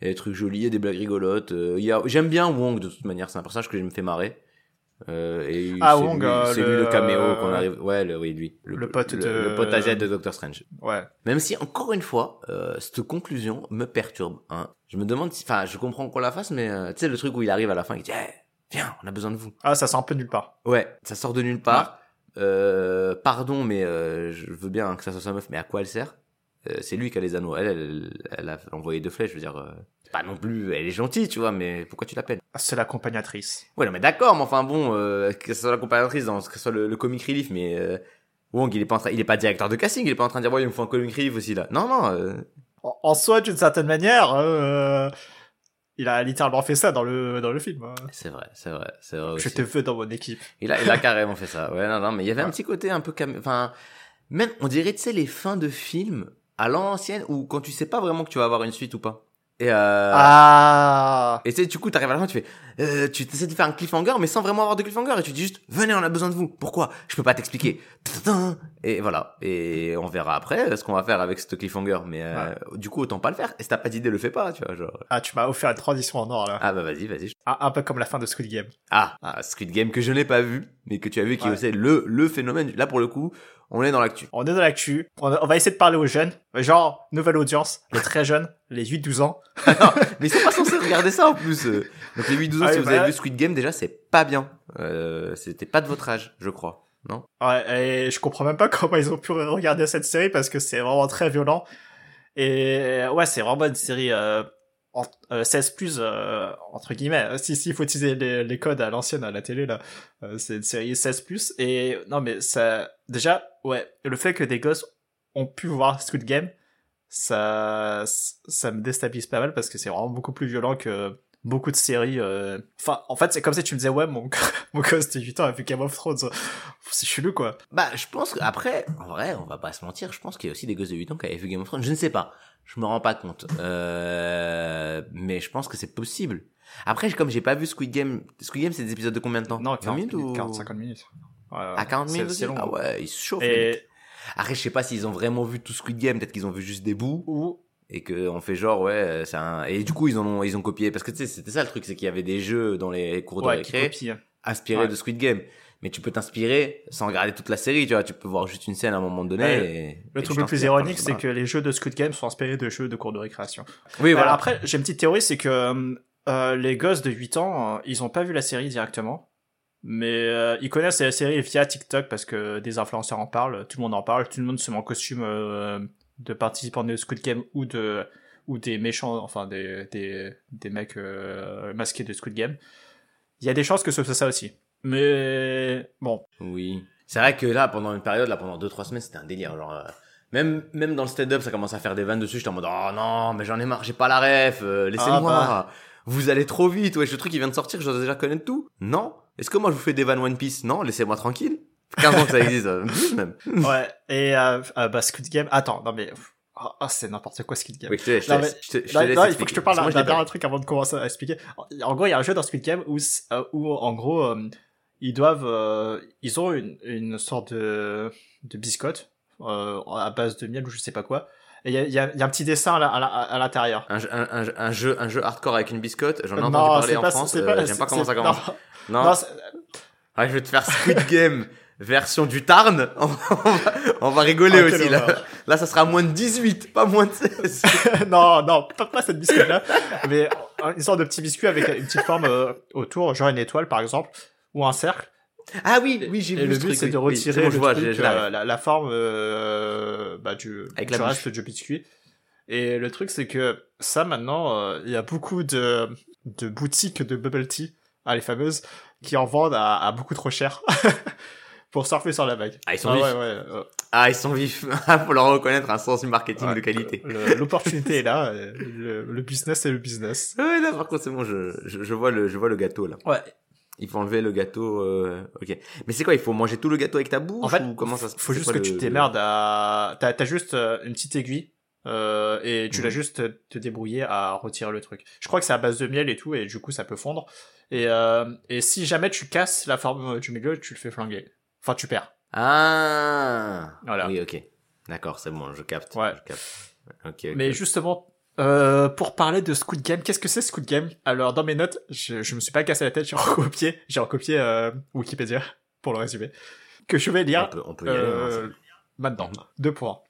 Euh, Il y a des trucs jolis, il y a des blagues rigolotes. euh, il y a... J'aime bien Wong de toute manière, c'est un personnage que je me fais marrer. Euh, et Ah, c'est Wong, lui, euh, c'est lui le caméo qu'on arrive. Ouais, le, oui, lui. le pote de- le pote asiatique de Doctor Strange. Ouais. Même si, encore une fois, euh, cette conclusion me perturbe. Hein. Je me demande si, enfin, je comprends qu'on la fasse, mais euh, tu sais, le truc où il arrive à la fin, il dit, Eh, viens, on a besoin de vous. Ah, ça sort un peu nulle part. Ouais, ça sort de nulle part. Euh, pardon, mais euh, je veux bien que ça soit sa meuf, mais à quoi elle sert? Euh, C'est lui qui a les anneaux. Elle, elle, elle a envoyé deux flèches, je veux dire, euh, pas non plus, elle est gentille, tu vois, mais pourquoi tu l'appelles Ah, C'est l'accompagnatrice. Ouais, non, mais d'accord, mais enfin bon, euh, que ce soit la compagnatrice, dans, que ce soit le, le comic relief, mais euh, Wong, il est pas en train, il est pas directeur de casting, il est pas en train de dire, ouais, il me faut un comic relief aussi là. Non, non, euh, En, en soi, d'une certaine manière, euh, il a littéralement fait ça dans le, dans le film. hein. c'est vrai, c'est vrai, c'est vrai aussi. Je te veux dans mon équipe. Il a, il a carrément fait ça. Ouais, non, non, mais il y avait un petit côté un peu cam... Enfin, même, on dirait, tu sais, les fins de films à l'ancienne où quand tu sais pas vraiment que tu vas avoir une suite ou pas. Et, euh... Ah Et tu sais, du coup, t'arrives à la fin, tu fais, euh, tu essaies de faire un cliffhanger, mais sans vraiment avoir de cliffhanger, et tu dis juste, venez, on a besoin de vous. Pourquoi? Je peux pas t'expliquer. Et voilà. Et on verra après ce qu'on va faire avec ce cliffhanger, mais euh, du coup, autant pas le faire. Et si t'as pas d'idée, le fais pas, tu vois, genre. Ah, tu m'as offert une transition en or, là. Ah bah vas-y, vas-y. Un, un peu comme la fin de Squid Game. Ah, ah, Squid Game que je n'ai pas vu, mais que tu as vu, qui est Ouais. aussi le, le phénomène. Là, pour le coup, on est dans l'actu. On est dans l'actu. On, va essayer de parler aux jeunes. Genre, nouvelle audience. Les très jeunes. Les 8-12 ans. Mais ils sont pas censés regarder ça en plus. euh. Donc les 8-12 ans, Ah si vous bah. avez vu Squid Game, déjà, c'est pas bien. Euh, C'était pas de votre âge, je crois. Non? Ouais, et je comprends même pas comment ils ont pu regarder cette série parce que c'est vraiment très violent. Et ouais, c'est vraiment une série euh, en- euh, 16 plus euh, entre guillemets. Si si il faut utiliser les, les codes à l'ancienne à la télé là, euh, c'est une série 16 plus. Et non mais ça déjà ouais, le fait que des gosses ont pu voir Squid Game, ça ça me déstabilise pas mal parce que c'est vraiment beaucoup plus violent que beaucoup de séries. euh. Enfin, en fait, c'est comme si tu me disais ouais mon mon gosse de 8 ans a vu Game of Thrones. C'est chelou quoi. Bah, je pense qu'après, en vrai, on va pas se mentir, je pense qu'il y a aussi des gosses de 8 ans qui avaient vu Game of Thrones. Je ne sais pas. Je me rends pas compte. Euh, mais je pense que c'est possible. Après, comme j'ai pas vu Squid Game, Squid Game, c'est des épisodes de combien de temps? Non, 20 40 minutes ou... 40, 50 minutes. Ouais, ouais. À 40 C'est- minutes c'est aussi? long. Ah ouais, ils se chauffent. Et, Après, je sais pas s'ils ont vraiment vu tout Squid Game, peut-être qu'ils ont vu juste des bouts. ou, et que on fait genre ouais c'est un et du coup ils en ont ils ont copié parce que tu sais c'était ça le truc c'est qu'il y avait des jeux dans les cours de ouais, récré inspirés Ouais. de Squid Game mais tu peux t'inspirer sans regarder toute la série tu vois tu peux voir juste une scène à un moment donné Ouais. et, Le et truc le plus ironique, c'est que les jeux de Squid Game sont inspirés de jeux de cours de récréation. oui Euh, voilà après, j'ai une petite théorie, c'est que euh, les gosses de 8 ans, euh, ils ont pas vu la série directement. Mais euh, ils connaissent la série via TikTok parce que des influenceurs en parlent, tout le monde en parle, tout le monde se met en costume euh, de participants de Squid Game ou de ou des méchants, enfin des des, des mecs euh, masqués de Squid Game. Il y a des chances que ce soit ça aussi. Mais bon, oui. C'est vrai que là pendant une période là pendant deux trois semaines c'était un délire genre euh, même même dans le stand-up ça commence à faire des vannes dessus j'étais en mode oh non mais j'en ai marre j'ai pas la ref euh, laissez-moi. Ah bah. vous allez trop vite ouais ce truc il vient de sortir je dois déjà connaître tout. Non. Est-ce que moi je vous fais des vannes One Piece? Non laissez-moi tranquille 15 ans que ça existe euh, même ouais. Et euh, euh, bah Squid Game. Attends, non mais ah ah, c'est n'importe quoi Squid Game. Oui, je te, je te Non, mais- je te, je te Non, laisse non, il faut que je te parle d'un dernier truc avant de commencer à expliquer. En gros, il y a un jeu dans Squid Game où, euh, où en gros, ils doivent, euh, ils ont une, une sorte de, de biscotte euh, à base de miel ou je sais pas quoi. Et il y a, il y a- y a un petit dessin à à l'intérieur. Un, jeu- un, jeu, un jeu hardcore avec une biscotte, j'en ai Non, entendu parler en pas- France, j'aime pas comment ça commence. Non, Ah, je vais te faire Squid Game version du Tarn, on va, on va, rigoler quelle aussi là. Là, ça sera moins de 18, pas moins de 16. non, non, pas, pas cette biscotte-là, mais une sorte de petit biscuit avec une petite forme euh, autour, genre une étoile par exemple, ou un cercle. Ah oui, oui, j'ai vu le but truc, c'est oui. de Oui, retirer bon, le vois, truc, euh, la, la forme euh, bah, du, Avec du la reste du biscuit. Et le truc c'est que ça maintenant, euh, il y a beaucoup de, de boutiques de bubble tea, ah, les fameuses, qui en vendent à, à beaucoup trop cher pour surfer sur la vague. Ah, ils sont Ah vifs. ouais, ouais, euh, Ah, ils sont vifs. Faut leur reconnaître un sens du marketing ouais, de qualité. L'opportunité est là, euh, le, le business est le business. Ouais, là, par contre, c'est bon, je, je, je vois le, je vois le gâteau, là. Ouais, Il faut enlever le gâteau, euh, ok. Mais c'est quoi, il faut manger tout le gâteau avec ta bouche En fait, ou comment ça se faut c'est juste quoi que le- tu t'émerdes à. T'as t'as juste euh, une petite aiguille euh, et tu Mhm. l'as juste euh, te débrouiller à retirer le truc. Je crois que c'est à base de miel et tout et du coup ça peut fondre. Et, euh, et si jamais tu casses la forme du milieu, tu le fais flinguer. Enfin, tu perds. Ah. Voilà. Oui, ok. D'accord, c'est bon, je capte. Ouais. Je capte. Ok. ok. Mais justement, euh, pour parler de Squid Game, qu'est-ce que c'est Squid Game? Alors dans mes notes, je, je me suis pas cassé la tête, j'ai recopié, j'ai recopié euh, Wikipédia pour le résumer, que je vais on lire peut, on peut y aller. hein, euh, maintenant. Deux points.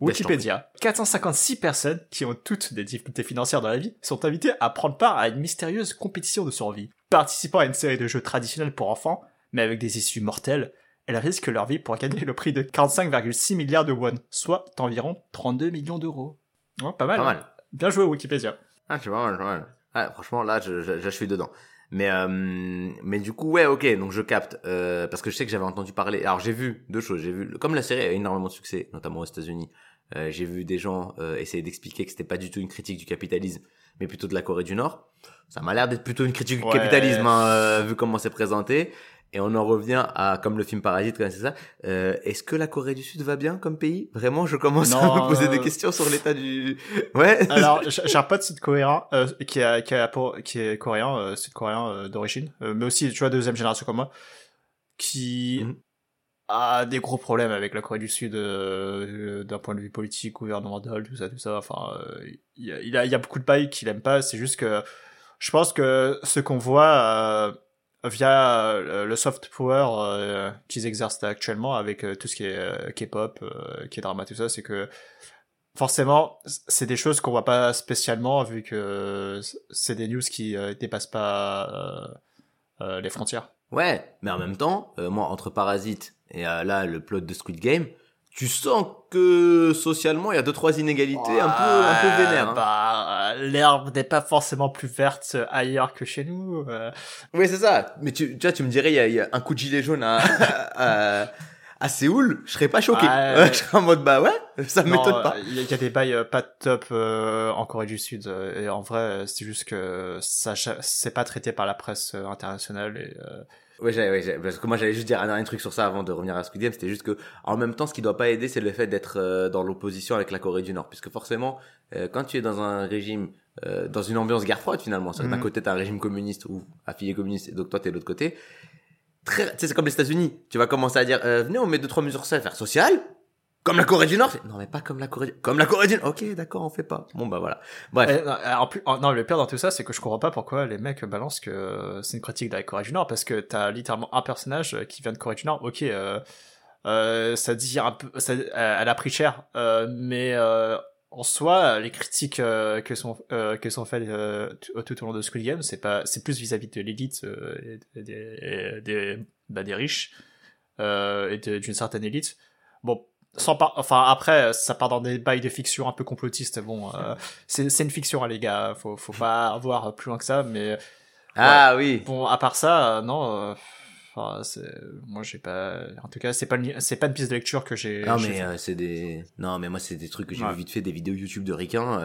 Wikipédia. 456 personnes qui ont toutes des difficultés financières dans la vie sont invitées à prendre part à une mystérieuse compétition de survie. Participant à une série de jeux traditionnels pour enfants, mais avec des issues mortelles, elles risquent leur vie pour gagner le prix de 45,6 milliards de won, soit environ 32 millions d'euros. Pas mal. Pas hein. mal. Bien joué Wikipédia. Ah, c'est pas mal, pas mal. Ah, franchement, là, je, je, je suis dedans. Mais, euh, mais du coup, ouais, ok, donc je capte. Euh, parce que je sais que j'avais entendu parler. Alors, j'ai vu deux choses. J'ai vu, comme la série a énormément de succès, notamment aux États-Unis, euh, j'ai vu des gens essayer d'expliquer que c'était pas du tout une critique du capitalisme, mais plutôt de la Corée du Nord. Ça m'a l'air d'être plutôt une critique Ouais. du capitalisme, hein, vu comment c'est présenté. Et on en revient à, comme le film Parasite, c'est ça. Euh, Est-ce que la Corée du Sud va bien comme pays? Vraiment, je commence à me poser euh, des questions sur l'état du. Ouais. Alors, j'ai un pote sud-coréen euh, qui, a, qui, a qui est coréen, euh, sud-coréen euh, d'origine, euh, mais aussi, tu vois, deuxième génération comme moi, qui Mhm. a des gros problèmes avec la Corée du Sud d'un point de vue politique, gouvernemental, tout ça, tout ça. Enfin, il y, a, il, a, il y a beaucoup de pays qu'il aime pas. C'est juste que je pense que ce qu'on voit euh, via euh, le soft power euh, qu'ils exercent actuellement avec euh, tout ce qui est K-pop, euh, K-drama, tout ça, c'est que forcément, c'est des choses qu'on voit pas spécialement vu que c'est des news qui dépassent pas les frontières. Ouais, mais en même temps, moi, entre Parasite et là, le plot de Squid Game, tu sens que socialement, il y a deux, trois inégalités un peu, un peu vénères. hein. Bah, euh, l'herbe n'est pas forcément plus verte ailleurs que chez nous. euh. Oui, c'est ça. Mais tu, tu vois, tu me dirais, il y a, il y a un coup de gilet jaune à, à, à Séoul, je serais pas choqué. Ouais. je serais en mode, bah ouais, ça m'étonne pas. Il y, a- des bails euh, pas top euh, en Corée du Sud euh, et en vrai, euh, c'est juste que ça, c'est pas traité par la presse euh, internationale et euh, J'allais- ouais, parce que moi j'allais juste dire un dernier truc sur ça avant de revenir à Squid Game, c'était juste que en même temps ce qui doit pas aider c'est le fait d'être euh, dans l'opposition avec la Corée du Nord puisque forcément euh, quand tu es dans un régime euh, dans une ambiance guerre froide finalement, c'est-à-dire d'un Mhm. côté t'as un régime communiste ou affilié communiste et donc toi t'es de l'autre côté. Très c'est comme les États-Unis, tu vas commencer à dire euh, venez on met deux trois mesures sociales, faire social comme la Corée du Nord. Non mais pas comme la Corée du... comme la Corée du Nord. OK, d'accord, on fait pas. Bon bah voilà. Bref. Eh, non, en plus, en- non, le pire dans tout ça, c'est que je comprends pas pourquoi les mecs balancent que euh, c'est une critique de la Corée du Nord, parce que t'as littéralement un personnage euh, qui vient de Corée du Nord. Ok, euh, euh, ça dit un peu, ça, elle a pris cher, euh, mais euh, en soi, les critiques euh, que sont euh, que sont faites euh, tout, tout au long de Squid Game, c'est pas, c'est plus vis-à-vis de l'élite euh, et des, et des, bah, des riches euh, et de- d'une certaine élite. Bon, sans par... enfin après ça part dans des bails de fiction un peu complotistes bon euh, c'est c'est une fiction hein, les gars faut faut pas voir plus loin que ça mais Ah oui. bon à part ça euh, non euh, enfin, moi j'ai pas en tout cas c'est pas une... c'est pas une piste de lecture que j'ai Non mais euh, c'est des non mais moi c'est des trucs que j'ai Ouais. vu vite fait des vidéos YouTube de ricains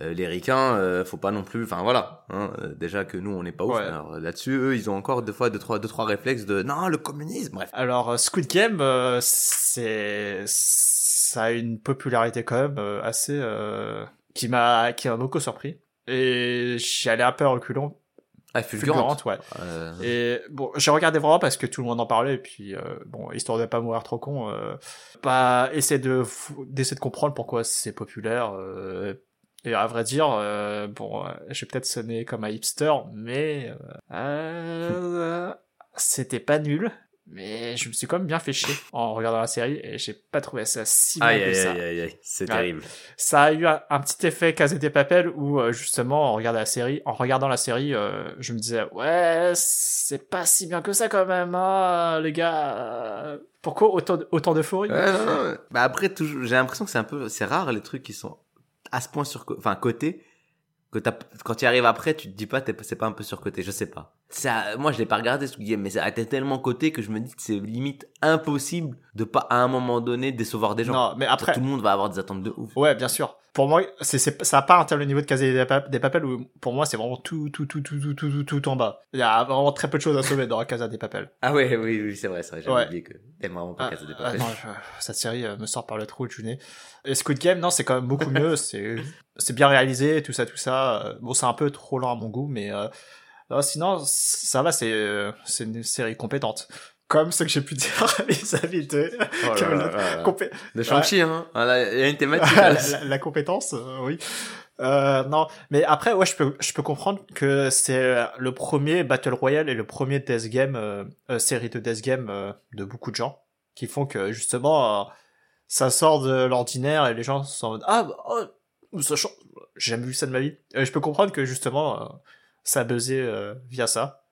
euh, euh, les ricains euh, faut pas non plus enfin voilà hein, euh, déjà que nous on n'est pas ouf. Ouais. alors là-dessus eux ils ont encore deux fois deux trois deux trois réflexes de non le communisme bref. Alors euh, Squid Game euh, c'est ça a une popularité quand même euh, assez euh, qui m'a qui m'a beaucoup surpris. Et j'y allais un peu à reculons. Ah fulgurante, fulgurante ouais. Euh, Et bon, j'ai regardé vraiment parce que tout le monde en parlait, et puis euh, bon, histoire de pas mourir trop con, euh, pas essayer de d'essayer de comprendre pourquoi c'est populaire. Et à vrai dire, euh, bon, euh, je vais peut-être sonner comme un hipster, mais euh, euh, c'était pas nul. Mais je me suis quand même bien fait chier en regardant la série et j'ai pas trouvé ça si bien aïe que aïe ça. aïe aïe aïe c'est Ouais. terrible Ça a eu un, un petit effet casé des papels où euh, justement en regardant la série, en regardant la série, euh, je me disais ouais c'est pas si bien que ça quand même, hein, les gars. pourquoi autant de, autant d'euphorie? Ouais, non, non. bah après toujours j'ai l'impression que c'est un peu c'est rare les trucs qui sont à ce point sur enfin côté que quand tu arrives après, tu te dis pas, c'est pas un peu surcoté, je sais pas. Ça, moi, je l'ai pas regardé ce game, mais ça a été tellement coté que je me dis que c'est limite impossible de pas à un moment donné décevoir des gens. Non, mais après, Tout le monde va avoir des attentes de ouf. ouais, bien sûr. Pour moi, c'est c'est ça a pas atteint le niveau de casé des, pap- des papels où pour moi c'est vraiment tout tout tout tout tout tout tout tout en bas. Il y a vraiment très peu de choses à sauver dans casa des papels. Ah ouais, oui, oui, c'est vrai, c'est vrai, j'avais Ouais. oublié que t'aimes vraiment pas Ah, Casa des ah, Papel. non, je- cette série euh, me sort par le trou du nez. Et Squid Game, non, c'est quand même beaucoup mieux. C'est c'est bien réalisé, tout ça, tout ça. Euh, Bon, c'est un peu trop lent à mon goût, mais euh, non, sinon ça va. C'est euh, une série compétente. comme ce que j'ai pu dire vis-à-vis de, Oh là là là compé- De Shang-Chi, hein. Voilà, Il y a une thématique. la, la- la compétence, euh, oui. Euh, non, mais après, ouais, je peux, je peux comprendre que c'est le premier Battle Royale et le premier Death Game, euh, euh, série de Death Game euh, de beaucoup de gens, qui font que justement, euh, ça sort de l'ordinaire et les gens sont en mode, ah, bah, oh, ça change. J'ai jamais vu ça de ma vie. Euh, je peux comprendre que justement, euh, ça buzzé euh, via ça.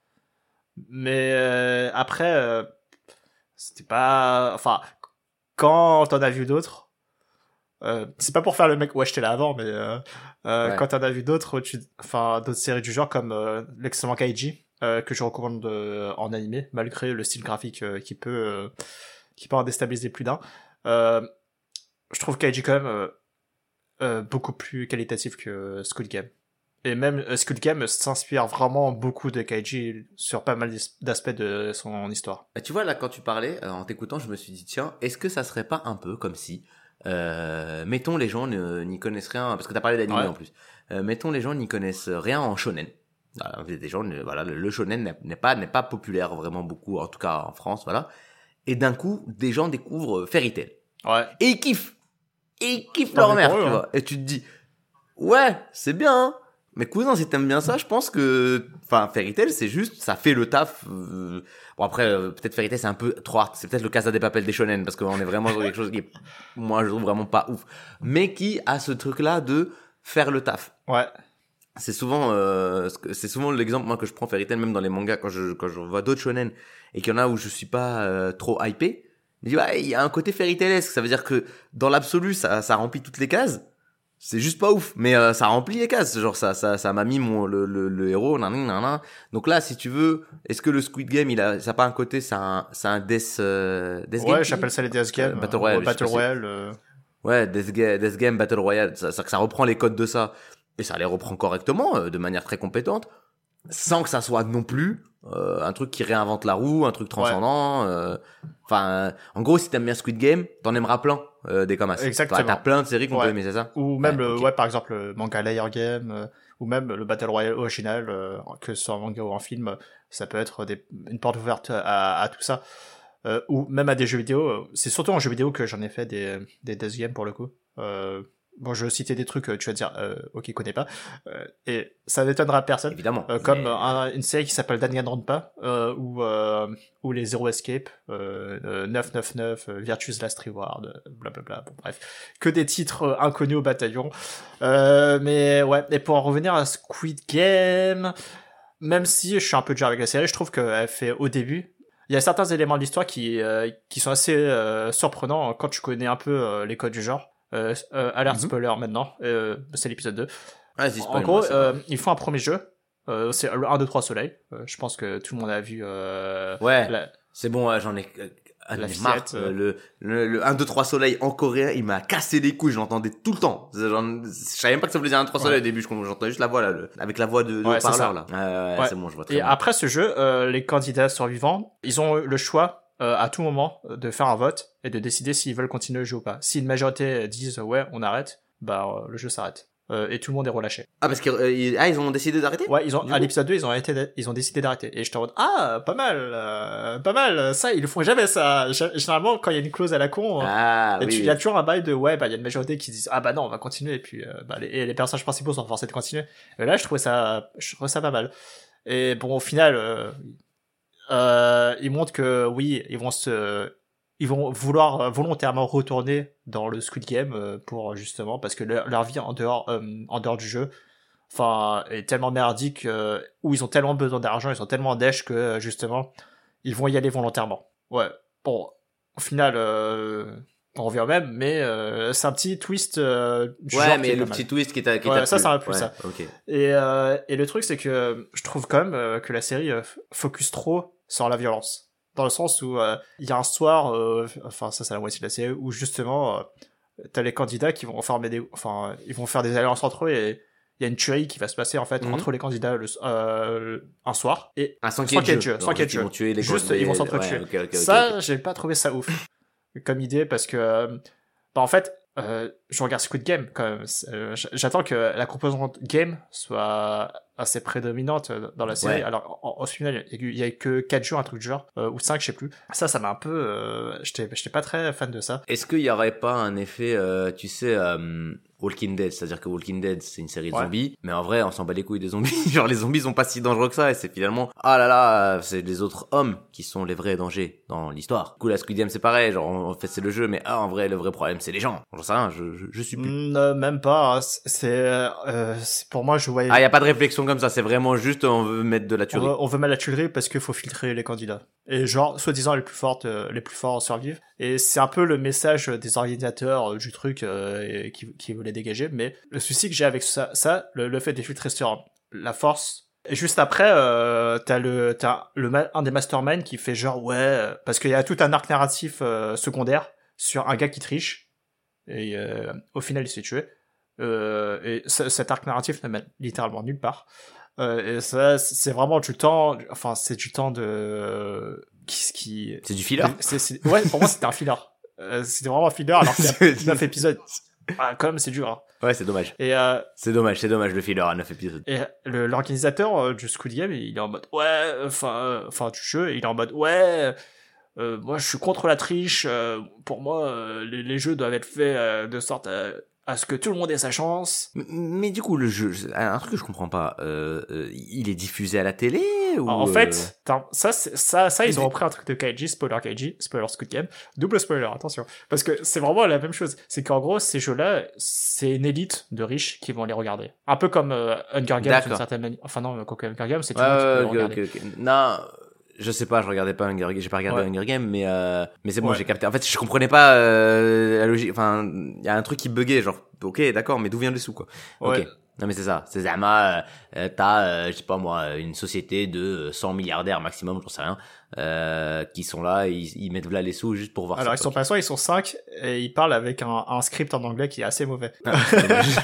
Mais euh, après, euh, c'était pas, enfin, quand t'en as vu d'autres, euh, c'est pas pour faire le mec, ouais, j'étais là avant, mais euh, euh, Ouais. quand t'en as vu d'autres, tu, enfin, d'autres séries du genre comme euh, l'excellent Kaiji, euh, que je recommande euh, en animé, malgré le style graphique euh, qui peut, euh, qui peut en déstabiliser plus d'un. Euh, je trouve Kaiji quand même euh, euh, beaucoup plus qualitatif que Squid Game. Et même euh, Squid Game s'inspire vraiment beaucoup de Kaiji sur pas mal d'as- d'aspects de son histoire. Bah, Tu vois, là, quand tu parlais, euh, en t'écoutant, je me suis dit, tiens, est-ce que ça serait pas un peu comme si, euh, mettons, les gens n'y connaissent rien, parce que t'as parlé d'anime Ouais. en plus, euh, mettons, les gens n'y connaissent rien en shonen. Voilà, des gens, voilà, le, shonen n'est- pas, n'est pas populaire vraiment beaucoup, en tout cas en France, voilà. Et d'un coup, des gens découvrent Fairy Tail. Ouais. Et ils kiffent. Et ils kiffent Non, leur mère, tu hein. vois. Et tu te dis, ouais, c'est bien, hein. Mais cousin, si t'aimes bien ça, je pense que, enfin, Fairy Tail, c'est juste, ça fait le taf. euh, Bon après, euh, peut-être Fairy Tail, c'est un peu trop hard. C'est peut-être le Casa des Papels des shonen parce qu'on est vraiment sur quelque chose qui est, moi, je trouve vraiment pas ouf. Mais qui a ce truc-là de faire le taf. Ouais. C'est souvent, euh, c'est souvent l'exemple moi que je prends Fairy Tail même dans les mangas quand je quand je vois d'autres shonen et qu'il y en a où je suis pas euh, trop hypé. Je dis ouais, il y a un côté Fairy. Ça veut dire que dans l'absolu, ça ça remplit toutes les cases. C'est juste pas ouf, mais euh, ça remplit les cases. Genre ça ça ça m'a mis mon le le, le héros nan, nan, nan. Donc là, si tu veux, est-ce que le Squid Game, il a ça a pas un côté, c'est un c'est un death euh, death game Ouais, j'appelle ça les Death Game. Euh, Battle euh, Royale, sais Battle Royale. euh, Ouais, Death Game, Death Game Battle Royale, ça, ça, ça reprend les codes de ça et ça les reprend correctement, euh, de manière très compétente, sans que ça soit non plus euh, un truc qui réinvente la roue, un truc transcendant. euh, Enfin, euh, en gros, si t'aimes bien Squid Game, t'en aimeras plein euh, des comme Exactement. T'as plein de séries qu'on Ouais. peut aimer, c'est ça Ou même, Ouais, le, ok. ouais, par exemple, le manga Layer Game, euh, ou même le Battle Royale original, euh, que ce soit en manga ou en film, euh, ça peut être des, une porte ouverte à, à tout ça. Euh, ou même à des jeux vidéo. euh, C'est surtout en jeux vidéo que j'en ai fait des, des Death Games pour le coup. Bon, je vais citer des trucs, euh, tu vas dire, euh, ok, connais pas. Euh, et ça n'étonnera personne. Évidemment. Euh, comme Mais- un- une série qui s'appelle Danganronpa euh, ou euh, ou les Zero Escape euh, euh, 999 euh, Virtue's Last Reward blablabla bon bref que des titres inconnus au bataillon euh, mais ouais et pour en revenir à Squid Game même si je suis un peu dur avec la série je trouve qu'elle fait au début il y a certains éléments de l'histoire qui euh, qui sont assez euh, surprenants quand tu connais un peu euh, les codes du genre euh, euh, alerte Mhm. spoiler maintenant euh, c'est l'épisode 2 Vas-y, en spoil-moi, gros, euh, ils font un premier jeu. Euh, c'est le 1, 2, 3 soleil. Euh, je pense que tout le monde a vu euh, ouais, la- c'est bon, ouais, j'en ai. euh, j'en ai La fillette, Euh, euh. Le, le, le 1, 2, 3 soleil en coréen, il m'a cassé les couilles, je l'entendais tout le temps. J'en- Je savais même pas que ça voulait dire 1, 2, 3 soleil Ouais. au début, je- j'entendais juste la voix là, le- avec la voix de, de Ouais, ça. là. Ouais, c'est bon, je vois très Et bien. après ce jeu, les candidats survivants, ils ont le choix euh, à tout moment de faire un vote et de décider s'ils veulent continuer le jeu ou pas. Si une majorité disent ouais, on arrête, bah euh, le jeu s'arrête. Euh, et tout le monde est relâché. Ah, parce qu'ils euh, ils- ah, ils ont décidé d'arrêter? Ouais, ils ont à l'épisode 2, ils ont arrêté ils ont décidé d'arrêter. Et je mode ah, pas mal, euh, pas mal. Ça, ils le font jamais ça. Généralement, quand il y a une clause à la con, Ah, Et oui. tu, il y a toujours un bail de ouais, bah il y a une majorité qui disent ah bah non, on va continuer et puis euh, bah, les, et les personnages principaux sont forcés de continuer. Et là, je trouvais ça, je trouvais ça pas mal. Et bon, au final, euh, ils montrent que oui, ils vont se, ils vont vouloir euh, volontairement retourner dans le Squid Game euh, pour justement parce que leur, vie en dehors, euh, en dehors du jeu, enfin, est tellement merdique euh, où ils ont tellement besoin d'argent, ils sont tellement dèche que euh, justement, ils vont y aller volontairement. Ouais. Bon, au final. On revient au même, mais euh, c'est un petit twist. Euh, Ouais, mais le petit twist qui t'a qui Ouais, ça, ça m'a plu, Ouais, ça. Ok. Et, euh, et le truc, c'est que je trouve quand même que la série focus trop sur la violence. Dans le sens où il y a un soir, enfin ça c'est la moitié de la série, où justement t'as les candidats qui vont former des, enfin ils vont faire des alliances entre eux et il y a une tuerie qui va se passer en fait Mhm. entre les candidats le, euh, un soir et Ah, sans qu'il y ait de jeu, sans qu'il y ait de ils vont jeu. tuer les Juste, les- ils vont s'entretuer. ouais, ça j'ai pas trouvé ça ouf comme idée parce que euh, bah en fait euh, je regarde Squid Game quand même. Euh, j'attends que la composante game soit assez prédominante dans la série. Ouais. Alors, en- au final, il y a que 4 jours, un truc du genre, euh, ou 5, je sais plus. Ça, ça m'a un peu... Euh, J'étais pas très fan de ça. Est-ce qu'il y aurait pas un effet, euh, tu sais, euh, Walking Dead, c'est-à-dire que Walking Dead c'est une série de Ouais. zombies, mais en vrai on s'en bat les couilles des zombies. Genre les zombies sont pas si dangereux que ça et c'est finalement ah là là c'est les autres hommes qui sont les vrais dangers dans l'histoire. Du coup la Squid Game c'est pareil, genre en fait c'est le jeu, mais ah en vrai le vrai problème c'est les gens. J'en sais rien, je, je, je suis plus. Mm, euh, même pas. hein. C'est... euh, c'est- pour moi, je voyais... Ah y a pas de réflexion comme ça, c'est vraiment juste on veut mettre de la On tuerie. veut, on veut mettre la tuilerie parce qu'il faut filtrer les candidats. Et genre, soi-disant, les plus fortes, euh, les plus forts survivent. Et c'est un peu le message des organisateurs euh, du truc euh, qui, qui voulaient dégager. Mais le souci que j'ai avec ça, ça le, le fait des filtres sur la force. Et juste après, euh, t'as le, t'as le, un des masterminds qui fait genre ouais, euh, parce qu'il y a tout un arc narratif euh, secondaire sur un gars qui triche. Et euh, au final, il s'est tué. Euh, et ce- cet arc narratif ne mène littéralement nulle part. Euh, et ça, c'est vraiment du temps, enfin, c'est du temps de, qui, qui, C'est du filler. ouais, pour moi, c'était un filler. Euh, c'était vraiment un filler alors qu'il y a 9 épisodes. Ah, quand même, c'est dur, hein. Ouais c'est dommage. Et, euh, C'est dommage, c'est dommage le filler à 9 épisodes. et l'organisateur euh, du Squid Game, il est en mode, ouais, enfin, euh, enfin, du jeu, il est en mode, ouais, euh, moi, je suis contre la triche, euh, pour moi, euh, les, les jeux doivent être faits euh, de sorte à, ce que tout le monde ait sa chance. Mais, mais du coup le jeu, un truc que je comprends pas, euh, euh, il est diffusé à la télé ou En euh, fait, ça, ça, ça, ils ont repris un truc de Kaiji, spoiler Kaiji, spoiler Squid Game, double spoiler, attention. Parce que c'est vraiment la même chose. C'est qu'en gros, ces jeux-là, c'est une élite de riches qui vont les regarder. Un peu comme euh, Hunger Games, d'une certaine manière. Enfin non, quoique Hunger Games, c'est tout le monde qui peut le regarder. Non, je sais pas, je regardais pas Hunger Games, j'ai pas regardé Ouais. Hunger Games, mais euh, mais c'est bon, Ouais. j'ai capté. En fait, je comprenais pas euh, la logique. Enfin, il y a un truc qui buguait, genre, ok, d'accord, mais d'où vient le sous, quoi Ouais. Non mais c'est ça, c'est Zama, euh, euh, t'as, euh, je sais pas moi, une société de 100 milliardaires maximum, j'en sais rien, euh, qui sont là, ils, ils mettent là les sous juste pour voir Alors, ils sont pas seuls, ils sont cinq, et ils parlent avec un, un script en anglais qui est assez mauvais. Ah,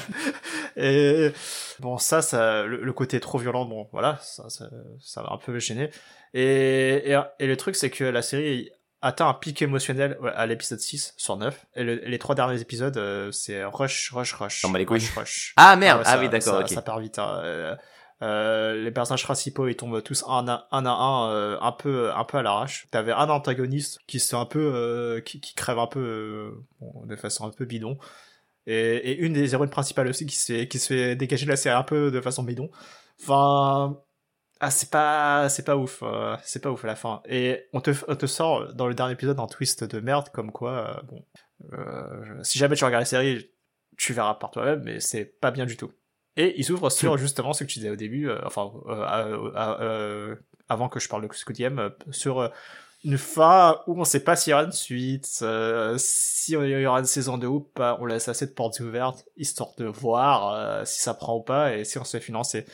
et bon, ça, ça le, le côté trop violent, bon, voilà, ça, ça, ça m'a un peu. Et, et, et le truc, c'est que la série atteint un pic émotionnel à l'épisode 6 sur 9. Et, le- et les trois derniers épisodes, euh, c'est rush, rush, rush. T'en bats les rush, rush. Ah merde, ouais, ah ça- oui d'accord, ça, ok. Ça part vite. hein. Euh, euh, les personnages principaux ils tombent tous un à un, un euh, un peu un peu à l'arrache. T'avais un antagoniste qui se un peu qui, qui crève un peu bon, de façon un peu bidon. Et, et une des héroïnes principales aussi qui se fait, qui se fait dégager de la série un peu de façon bidon. Enfin, ah c'est pas c'est pas ouf, euh, c'est pas ouf à la fin. Et on te on te sort dans le dernier épisode un twist de merde comme quoi euh, bon euh, si jamais tu regardes la série tu verras par toi-même mais c'est pas bien du tout. Et ils ouvrent sur justement ce que tu disais au début, enfin avant que je parle de Squid Game, sur une fin où on sait pas s'il y aura une suite, euh, si il y aura une saison 2 ou pas, on laisse assez de portes ouvertes, histoire de voir euh, si ça prend ou pas, et si on se fait financer.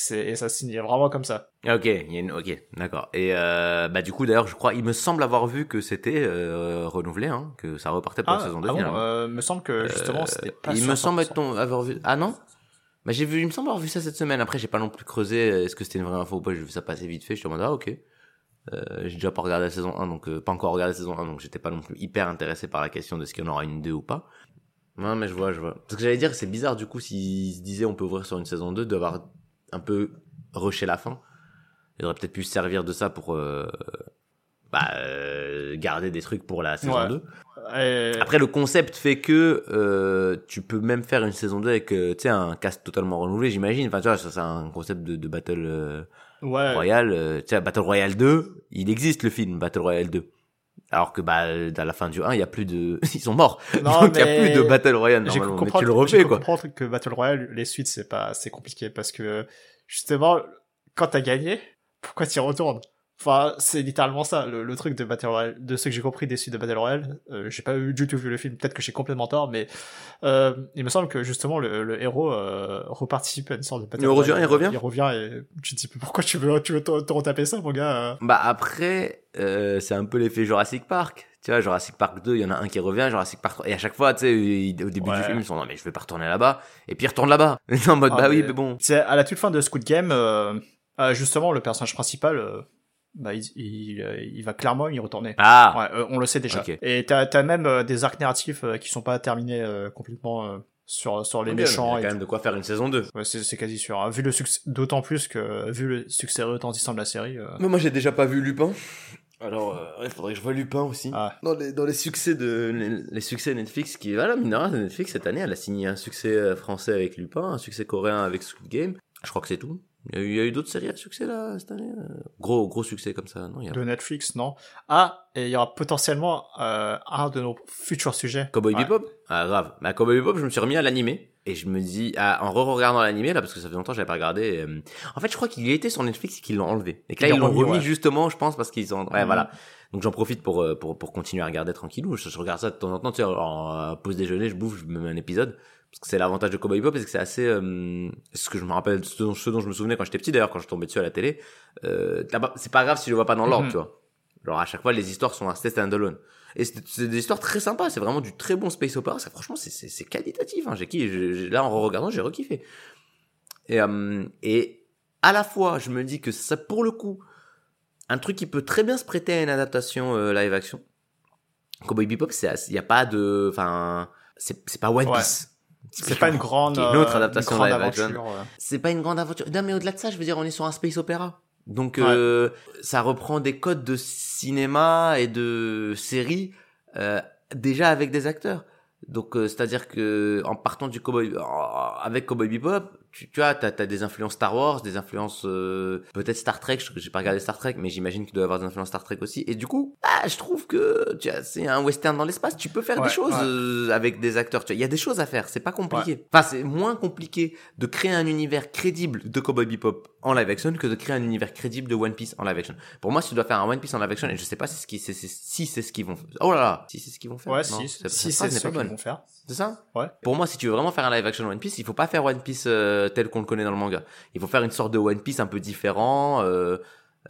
C'est, et ça signe vraiment comme ça. Ah, Ok, il y a une... ok, d'accord. Et euh, bah du coup d'ailleurs, je crois, il me semble avoir vu que c'était euh, renouvelé, hein, que ça repartait pour Ah, la saison 2 ah bon, finalement. euh, me semble que justement c'était pas il sûr me à semble 100%. être ton- avoir vu. Ah non? Bah j'ai vu, il me semble avoir vu ça cette semaine. Après j'ai pas non plus creusé. euh, Est-ce que c'était une vraie info ou pas J'ai vu ça passer vite fait. Je en mode ah ok. Euh, j'ai déjà pas regardé la saison 1 donc euh, pas encore regardé la saison 1 donc j'étais pas non plus hyper intéressé par la question de ce qu'il y en aura une 2 ou pas. Non mais je vois, je vois. Parce que j'allais dire c'est bizarre du coup s'ils se disaient on peut ouvrir sur une saison 2 d'avoir un peu rushé la fin. Il aurait peut-être pu se servir de ça pour euh, bah, euh, garder des trucs pour la saison Ouais. 2. Et- Après, le concept fait que euh, tu peux même faire une saison 2 avec euh, tu sais, un cast totalement renouvelé, j'imagine. Enfin, tu vois, ça, c'est un concept de, de Battle euh, ouais. Royale. Tu sais, Battle Royale 2, il existe le film Battle Royale 2. Alors que bah à la fin du 1, il y a plus de ils sont morts. Non, Donc il y a mais plus de Battle Royale J'ai normalement, cru mais comprendre, tu le refais cru quoi. comprendre que Battle Royale, les suites, c'est pas, c'est compliqué parce que, justement, quand t'as gagné, pourquoi t'y retournes? Enfin, c'est littéralement ça, le, le truc de Battle Royale, de ce que j'ai compris des suites de Battle Royale, euh, j'ai pas du tout vu le film, peut-être que j'ai complètement tort, mais, euh, il me semble que justement le, le héros, euh, reparticipe à une sorte de Battle Il revient, Royale. il revient Il revient et tu te dis, pourquoi tu veux, tu veux te, retaper ça, mon gars? euh? Bah après, euh, c'est un peu l'effet Jurassic Park. Tu vois, Jurassic Park 2, il y en a un qui revient, Jurassic Park 3. Et à chaque fois, tu sais, au début Ouais. du film, ils sont non mais je vais pas retourner là-bas. Et puis ils retournent là-bas. en mode Ah, bah oui, mais- bon. C'est à la toute fin de Squid Game, justement, le personnage principal, bah, il, il, euh, il va clairement y retourner. Ah. Ouais, euh, on le sait déjà. Et t'as as même euh, des arcs narratifs euh, qui sont pas terminés euh, complètement. euh, sur sur les méchants. Il y a et quand même de quoi faire une saison 2. Ouais, c'est c'est quasi sûr. hein. Vu le succès, d'autant plus que vu le succès retentissant de la série. euh, Mais moi j'ai déjà pas vu Lupin. Alors, euh, il faudrait que je vois Lupin aussi. Ah. Dans, les, dans les succès de les, les succès Netflix qui voilà Netflix cette année elle a signé un succès français avec Lupin, un succès coréen avec Squid Game. Je crois que c'est tout. Il y a eu, d'autres séries à succès là cette année. euh. Gros gros succès comme ça non il y a de Netflix, non Ah, et il y aura potentiellement euh, un de nos futurs sujets. Cowboy Ouais. Bebop? Ah grave. Mais à Cowboy Bebop, je me suis remis à l'animer et je me dis ah, en re-regardant l'animé là parce que ça fait longtemps que j'avais pas regardé. euh, En fait, je crois qu'il y était sur Netflix et qu'ils l'ont enlevé. Et que là Ils l'ont remis, ouais. justement, je pense parce qu'ils ont ouais Mhm. voilà. Donc j'en profite pour, euh, pour pour continuer à regarder tranquillou. Je, je regarde ça de temps en temps, tu sais, en euh, pause déjeuner, je bouffe, je me mets un épisode parce que c'est l'avantage de Cowboy Bebop parce que c'est assez euh, ce que je me rappelle ce dont, ce dont je me souvenais quand j'étais petit d'ailleurs quand je tombais dessus à la télé. Euh, c'est pas grave si je le vois pas dans l'ordre, Mhm. tu vois. Genre à chaque fois les histoires sont restées stand-alone. Et c'est c'est des histoires très sympas, c'est vraiment du très bon space opera. Ça, franchement, c'est- c'est c'est qualitatif. Hein. J'ai qui, là en regardant, j'ai rekiffé. Et, euh, et à la fois, je me dis que ça, pour le coup, un truc qui peut très bien se prêter à une adaptation euh, live action. Cowboy Bebop, c'est, il y a pas de, enfin, c'est c'est pas One Ouais. C'est pas une grande, une autre euh, adaptation grande live aventure. ouais. C'est pas une grande aventure. Non, mais au-delà de ça, je veux dire, on est sur un space opéra. Donc, euh, ça reprend des codes de cinéma et de série euh, déjà avec des acteurs. Donc, euh, c'est-à-dire que en partant du cowboy, en- avec Cowboy Bebop, tu, tu vois, t'as as des influences Star Wars, des influences euh, peut-être Star Trek. Je j'ai pas regardé Star Trek, mais j'imagine qu'il doit y avoir des influences Star Trek aussi. Et du coup, ah, je trouve que c'est un western dans l'espace. Tu peux faire Ouais, des choses ouais. euh, avec des acteurs. Il y a des choses à faire. C'est pas compliqué. Enfin, c'est moins compliqué de créer un univers crédible de Cowboy Bebop en live action que de créer un univers crédible de One Piece en live action. Pour moi, si tu dois faire un One Piece en live action, et je sais pas si c'est ce qui, c'est- c'est- si c'est ce qu'ils vont, oh là là, si c'est ce qu'ils vont faire. Ouais, Non, si, si c'est ce qu'ils vont faire. C'est ça? Ouais. Pour moi, si tu veux vraiment faire un live action One Piece, il faut pas faire One Piece euh, tel qu'on le connaît dans le manga. Il faut faire une sorte de One Piece un peu différent. Euh,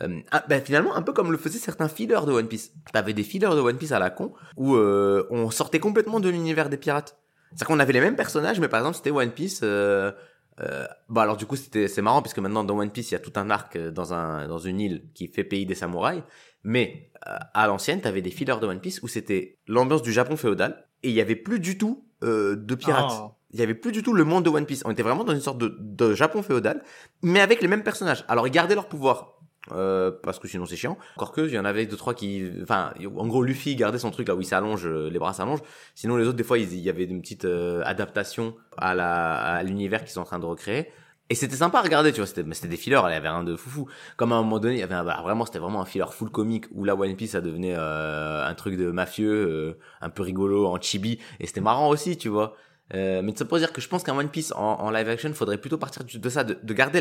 euh, ah, ben finalement, un peu comme le faisaient certains fillers de One Piece. T'avais des fillers de One Piece à la con où euh, on sortait complètement de l'univers des pirates. C'est-à-dire qu'on avait les mêmes personnages, mais par exemple, c'était One Piece. Euh, euh, bah alors du coup, c'était c'est marrant puisque maintenant dans One Piece, il y a tout un arc euh, dans un dans une île qui fait pays des samouraïs. Mais euh, à l'ancienne, t'avais des fillers de One Piece où c'était l'ambiance du Japon féodal et il y avait plus du tout euh, de pirates. Ah. Il y avait plus du tout le monde de One Piece. On était vraiment dans une sorte de, de Japon féodal, mais avec les mêmes personnages. Alors ils gardaient leur pouvoir. Euh, parce que sinon c'est chiant. Encore que, il y en avait deux trois qui, enfin, en gros Luffy gardait son truc là où il s'allonge, euh, les bras s'allongent. Sinon les autres des fois il y avait une petite euh, adaptation à la à l'univers qu'ils sont en train de recréer. Et c'était sympa à regarder, tu vois, c'était, mais c'était des fillers, il y avait rien de foufou. Comme à un moment donné, il y avait un, bah, vraiment, c'était vraiment un filler full comique où la One Piece, ça devenait euh, un truc de mafieux, euh, un peu rigolo, en chibi, et c'était marrant aussi, tu vois. Euh, mais ça pour dire que je pense qu'un One Piece en, en live action, faudrait plutôt partir de ça, de, de garder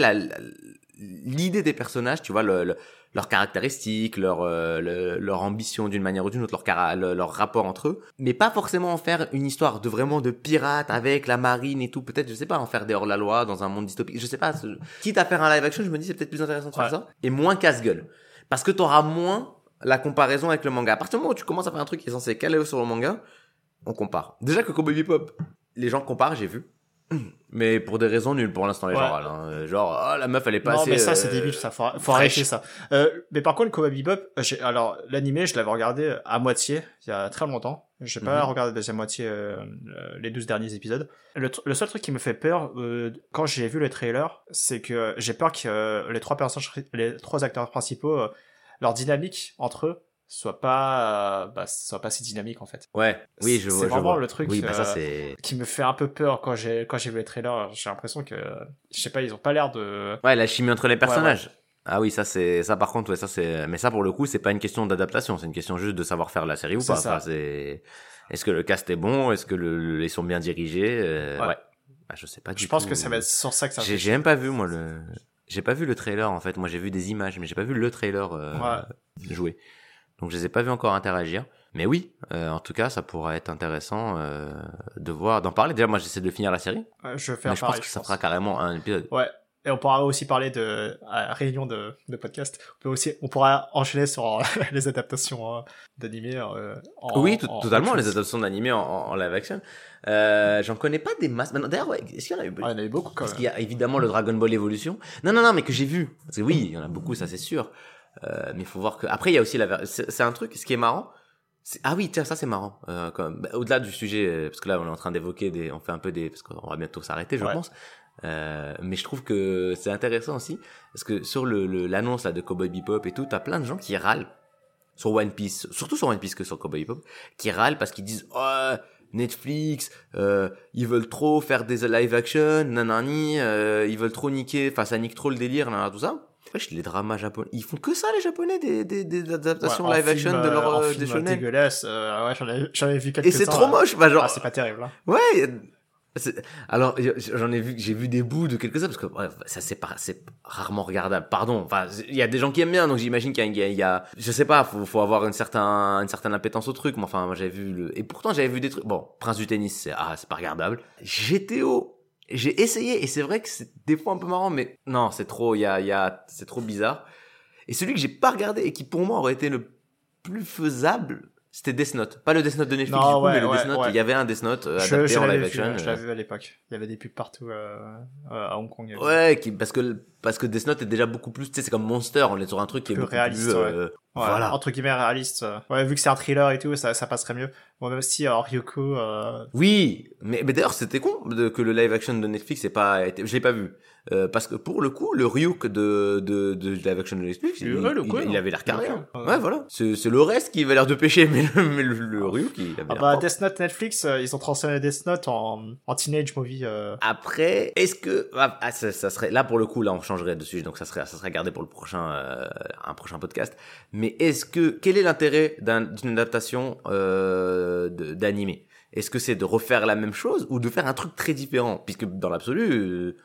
l'idée des personnages, tu vois, le, le- leurs caractéristiques, leur, euh, le- leur ambition d'une manière ou d'une autre, leur, cara- le- leur rapport entre eux, mais pas forcément en faire une histoire de vraiment de pirates avec la marine et tout, peut-être, je sais pas, en faire des hors-la-loi dans un monde dystopique, je sais pas, quitte à faire un live action, je me dis c'est peut-être plus intéressant de faire Ouais. ça, et moins casse-gueule. Parce que t'auras moins la comparaison avec le manga. À partir du moment où tu commences à faire un truc qui est censé caler sur le manga, on compare. Déjà que Cowboy Bebop, les gens comparent, j'ai vu. Mais pour des raisons nulles pour l'instant, les Ouais. gens hein. Genre, oh, la meuf, elle est pas Non, assez, mais ça, euh, c'est débile, ça. Faut, arrêter ça. Euh, mais par contre, Cowboy Bebop, euh, j'ai- alors, l'animé, je l'avais regardé à moitié, il y a très longtemps. J'ai pas Mhm. regardé la deuxième moitié, euh, euh, les 12 derniers épisodes. Le, le seul truc qui me fait peur, euh, quand j'ai vu le trailer, c'est que j'ai peur que euh, les trois personnages, les trois acteurs principaux, euh, leur dynamique entre eux soit pas, bah, soit pas si dynamique, en fait. Ouais, oui, je C'est vois. je vraiment vois. le truc, Oui, bah ça, euh, c'est. Qui me fait un peu peur quand j'ai, quand j'ai vu le trailer. J'ai l'impression que, je sais pas, ils ont pas l'air de, Ouais, la chimie entre les personnages. Ah oui, ça c'est ça par contre ouais ça c'est mais ça pour le coup c'est pas une question d'adaptation, c'est une question juste de savoir faire la série ou C'est pas. Enfin, c'est est-ce que le cast est bon, est-ce que le, ils sont bien dirigés? Euh, Ouais. ouais. Bah, je sais pas du je pense tout. que ça va être sur ça que ça J'ai j'ai même pas vu moi le j'ai pas vu le trailer en fait. Moi j'ai vu des images mais j'ai pas vu le trailer euh, jouer. Donc je les ai pas vus encore interagir. Mais oui, euh, en tout cas, ça pourrait être intéressant euh, de voir, d'en parler. Déjà, moi, j'essaie de finir la série, Ouais, je vais faire mais je pense que ça fera carrément un épisode. Ouais. Et on pourra aussi parler de à réunion de, de podcast. On peut aussi, on pourra enchaîner sur euh, les adaptations euh, d'animés. euh, oui, tout- en- totalement, en les adaptations d'animés en, live action. Euh, J'en connais pas des masses. D'ailleurs, ouais, est-ce qu'il y en a eu Ah, il y en a eu beaucoup quand Parce qu'il y a évidemment le Dragon Ball Evolution. Non, non, non, mais que j'ai vu. Parce que oui, il y en a beaucoup, ça c'est sûr. Euh, mais il faut voir que. Après, il y a aussi la. C'est un truc. Ce qui est marrant, C'est- Ah oui, tiens, ça c'est marrant. Euh, quand même. Bah, Au-delà du sujet, euh, parce que là on est en train d'évoquer des, on fait un peu des, parce qu'on va bientôt s'arrêter, je Ouais. pense. Euh, mais je trouve que c'est intéressant aussi, parce que sur le le- l'annonce là de Cowboy Bebop et tout, t'as plein de gens qui râlent sur One Piece, surtout sur One Piece que sur Cowboy Bebop, qui râlent parce qu'ils disent oh, Netflix, euh, ils veulent trop faire des live action, nanani, euh, ils veulent trop niquer, enfin ça nique trop le délire, nanana, tout ça. Wesh, les dramas japonais, ils font que ça les japonais des, des, des adaptations Ouais, en live action film, de leur euh, en euh, film des shonen. dégueulasse. euh, ouais, j'en ai, j'en ai vu quelques Et c'est trop moche, bah genre. Ah, c'est pas terrible. Hein. Ouais. Alors j'en ai vu, j'ai vu des bouts de quelques uns parce que bref, ça c'est pas, c'est rarement regardable. Pardon. Enfin, il y a des gens qui aiment bien, donc j'imagine qu'il y, y a, je sais pas, faut, faut avoir une certaine, une certaine appétence au truc. Mais enfin, moi j'avais vu le, et pourtant j'avais vu des trucs. Bon, Prince du tennis, c'est ah, c'est pas regardable. GTO. J'ai essayé et c'est vrai que c'est des fois un peu marrant, mais non, c'est trop, il y a, y a, c'est trop bizarre. Et celui que j'ai pas regardé et qui pour moi aurait été le plus faisable, c'était Death Note. Pas le Death Note de Netflix, Non, du coup, ouais, mais le ouais, Death Note. ouais. Il y avait un Death Note euh, Je, adapté je en live vu, action. ouais, je euh, l'avais vu à l'époque. Il y avait des pubs partout euh, euh, à Hong Kong. Ouais, qui, parce que parce que Death Note est déjà beaucoup plus, tu sais, c'est comme Monster, on est sur un truc qui est Plus beaucoup réaliste, plus, ouais. euh, voilà. Entre guillemets réaliste. euh. Ouais, vu que c'est un thriller et tout, ça, ça passerait mieux. Bon, même si, alors, Ryoko, euh, Oui, mais, mais d'ailleurs c'était con que le live action de Netflix ait pas été, je l'ai pas vu, Euh, parce que pour le coup le Ryuk de de, de live action de Netflix, il, il- avait l'air carré. Hein. Ouais, voilà. C'est c'est le reste qui avait l'air de pêcher, mais le, mais le, le Ryuk il avait ah l'air bah. Death Note Netflix, euh, ils ont transformé Death Note en, en teenage movie. Euh... Après, est-ce que ah, ah, ça, ça serait là pour le coup là on changerait de sujet donc ça serait ça serait gardé pour le prochain euh, un prochain podcast. Mais est-ce que quel est l'intérêt d'un- d'une adaptation euh, de- d'animé? Est-ce que c'est de refaire la même chose ou de faire un truc très différent? Puisque dans l'absolu, euh,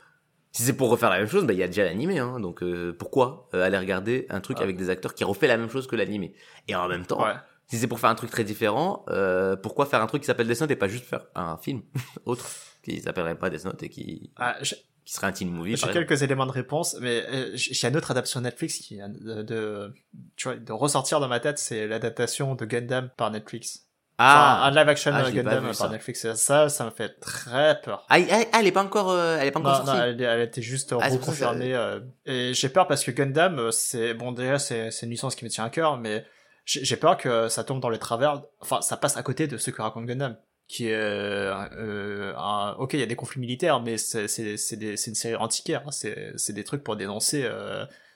si c'est pour refaire la même chose, bah il y a déjà l'animé hein, donc euh, pourquoi euh, aller regarder un truc Ah. avec des acteurs qui refait la même chose que l'animé? Et en même temps, Ouais. si c'est pour faire un truc très différent, euh, pourquoi faire un truc qui s'appelle Death Note et pas juste faire un film autre qui s'appellerait pas Death Note et qui Ah, qui serait un teen movie j'ai exemple? quelques éléments de réponse, mais euh, j'ai une autre adaptation Netflix qui vient de, de, tu vois, de ressortir dans ma tête, c'est l'adaptation de Gundam par Netflix. Enfin, un live action Ah, pas Gundam vu, par ça. Netflix. Et Ça, ça me fait très peur. Ah, ah, ah, elle est pas encore, euh, elle est pas encore Non, sortie. non, elle, elle était juste Ah, reconfirmée. euh, et j'ai peur parce que Gundam, euh, c'est bon déjà c'est une licence qui me tient à cœur, mais j'ai peur que ça tombe dans les travers. Enfin, ça passe à côté de ce que raconte Gundam, qui est euh, euh, un- ok, il y a des conflits militaires, mais c'est c'est c'est une série antiquaire. hein. C'est c'est des trucs pour dénoncer.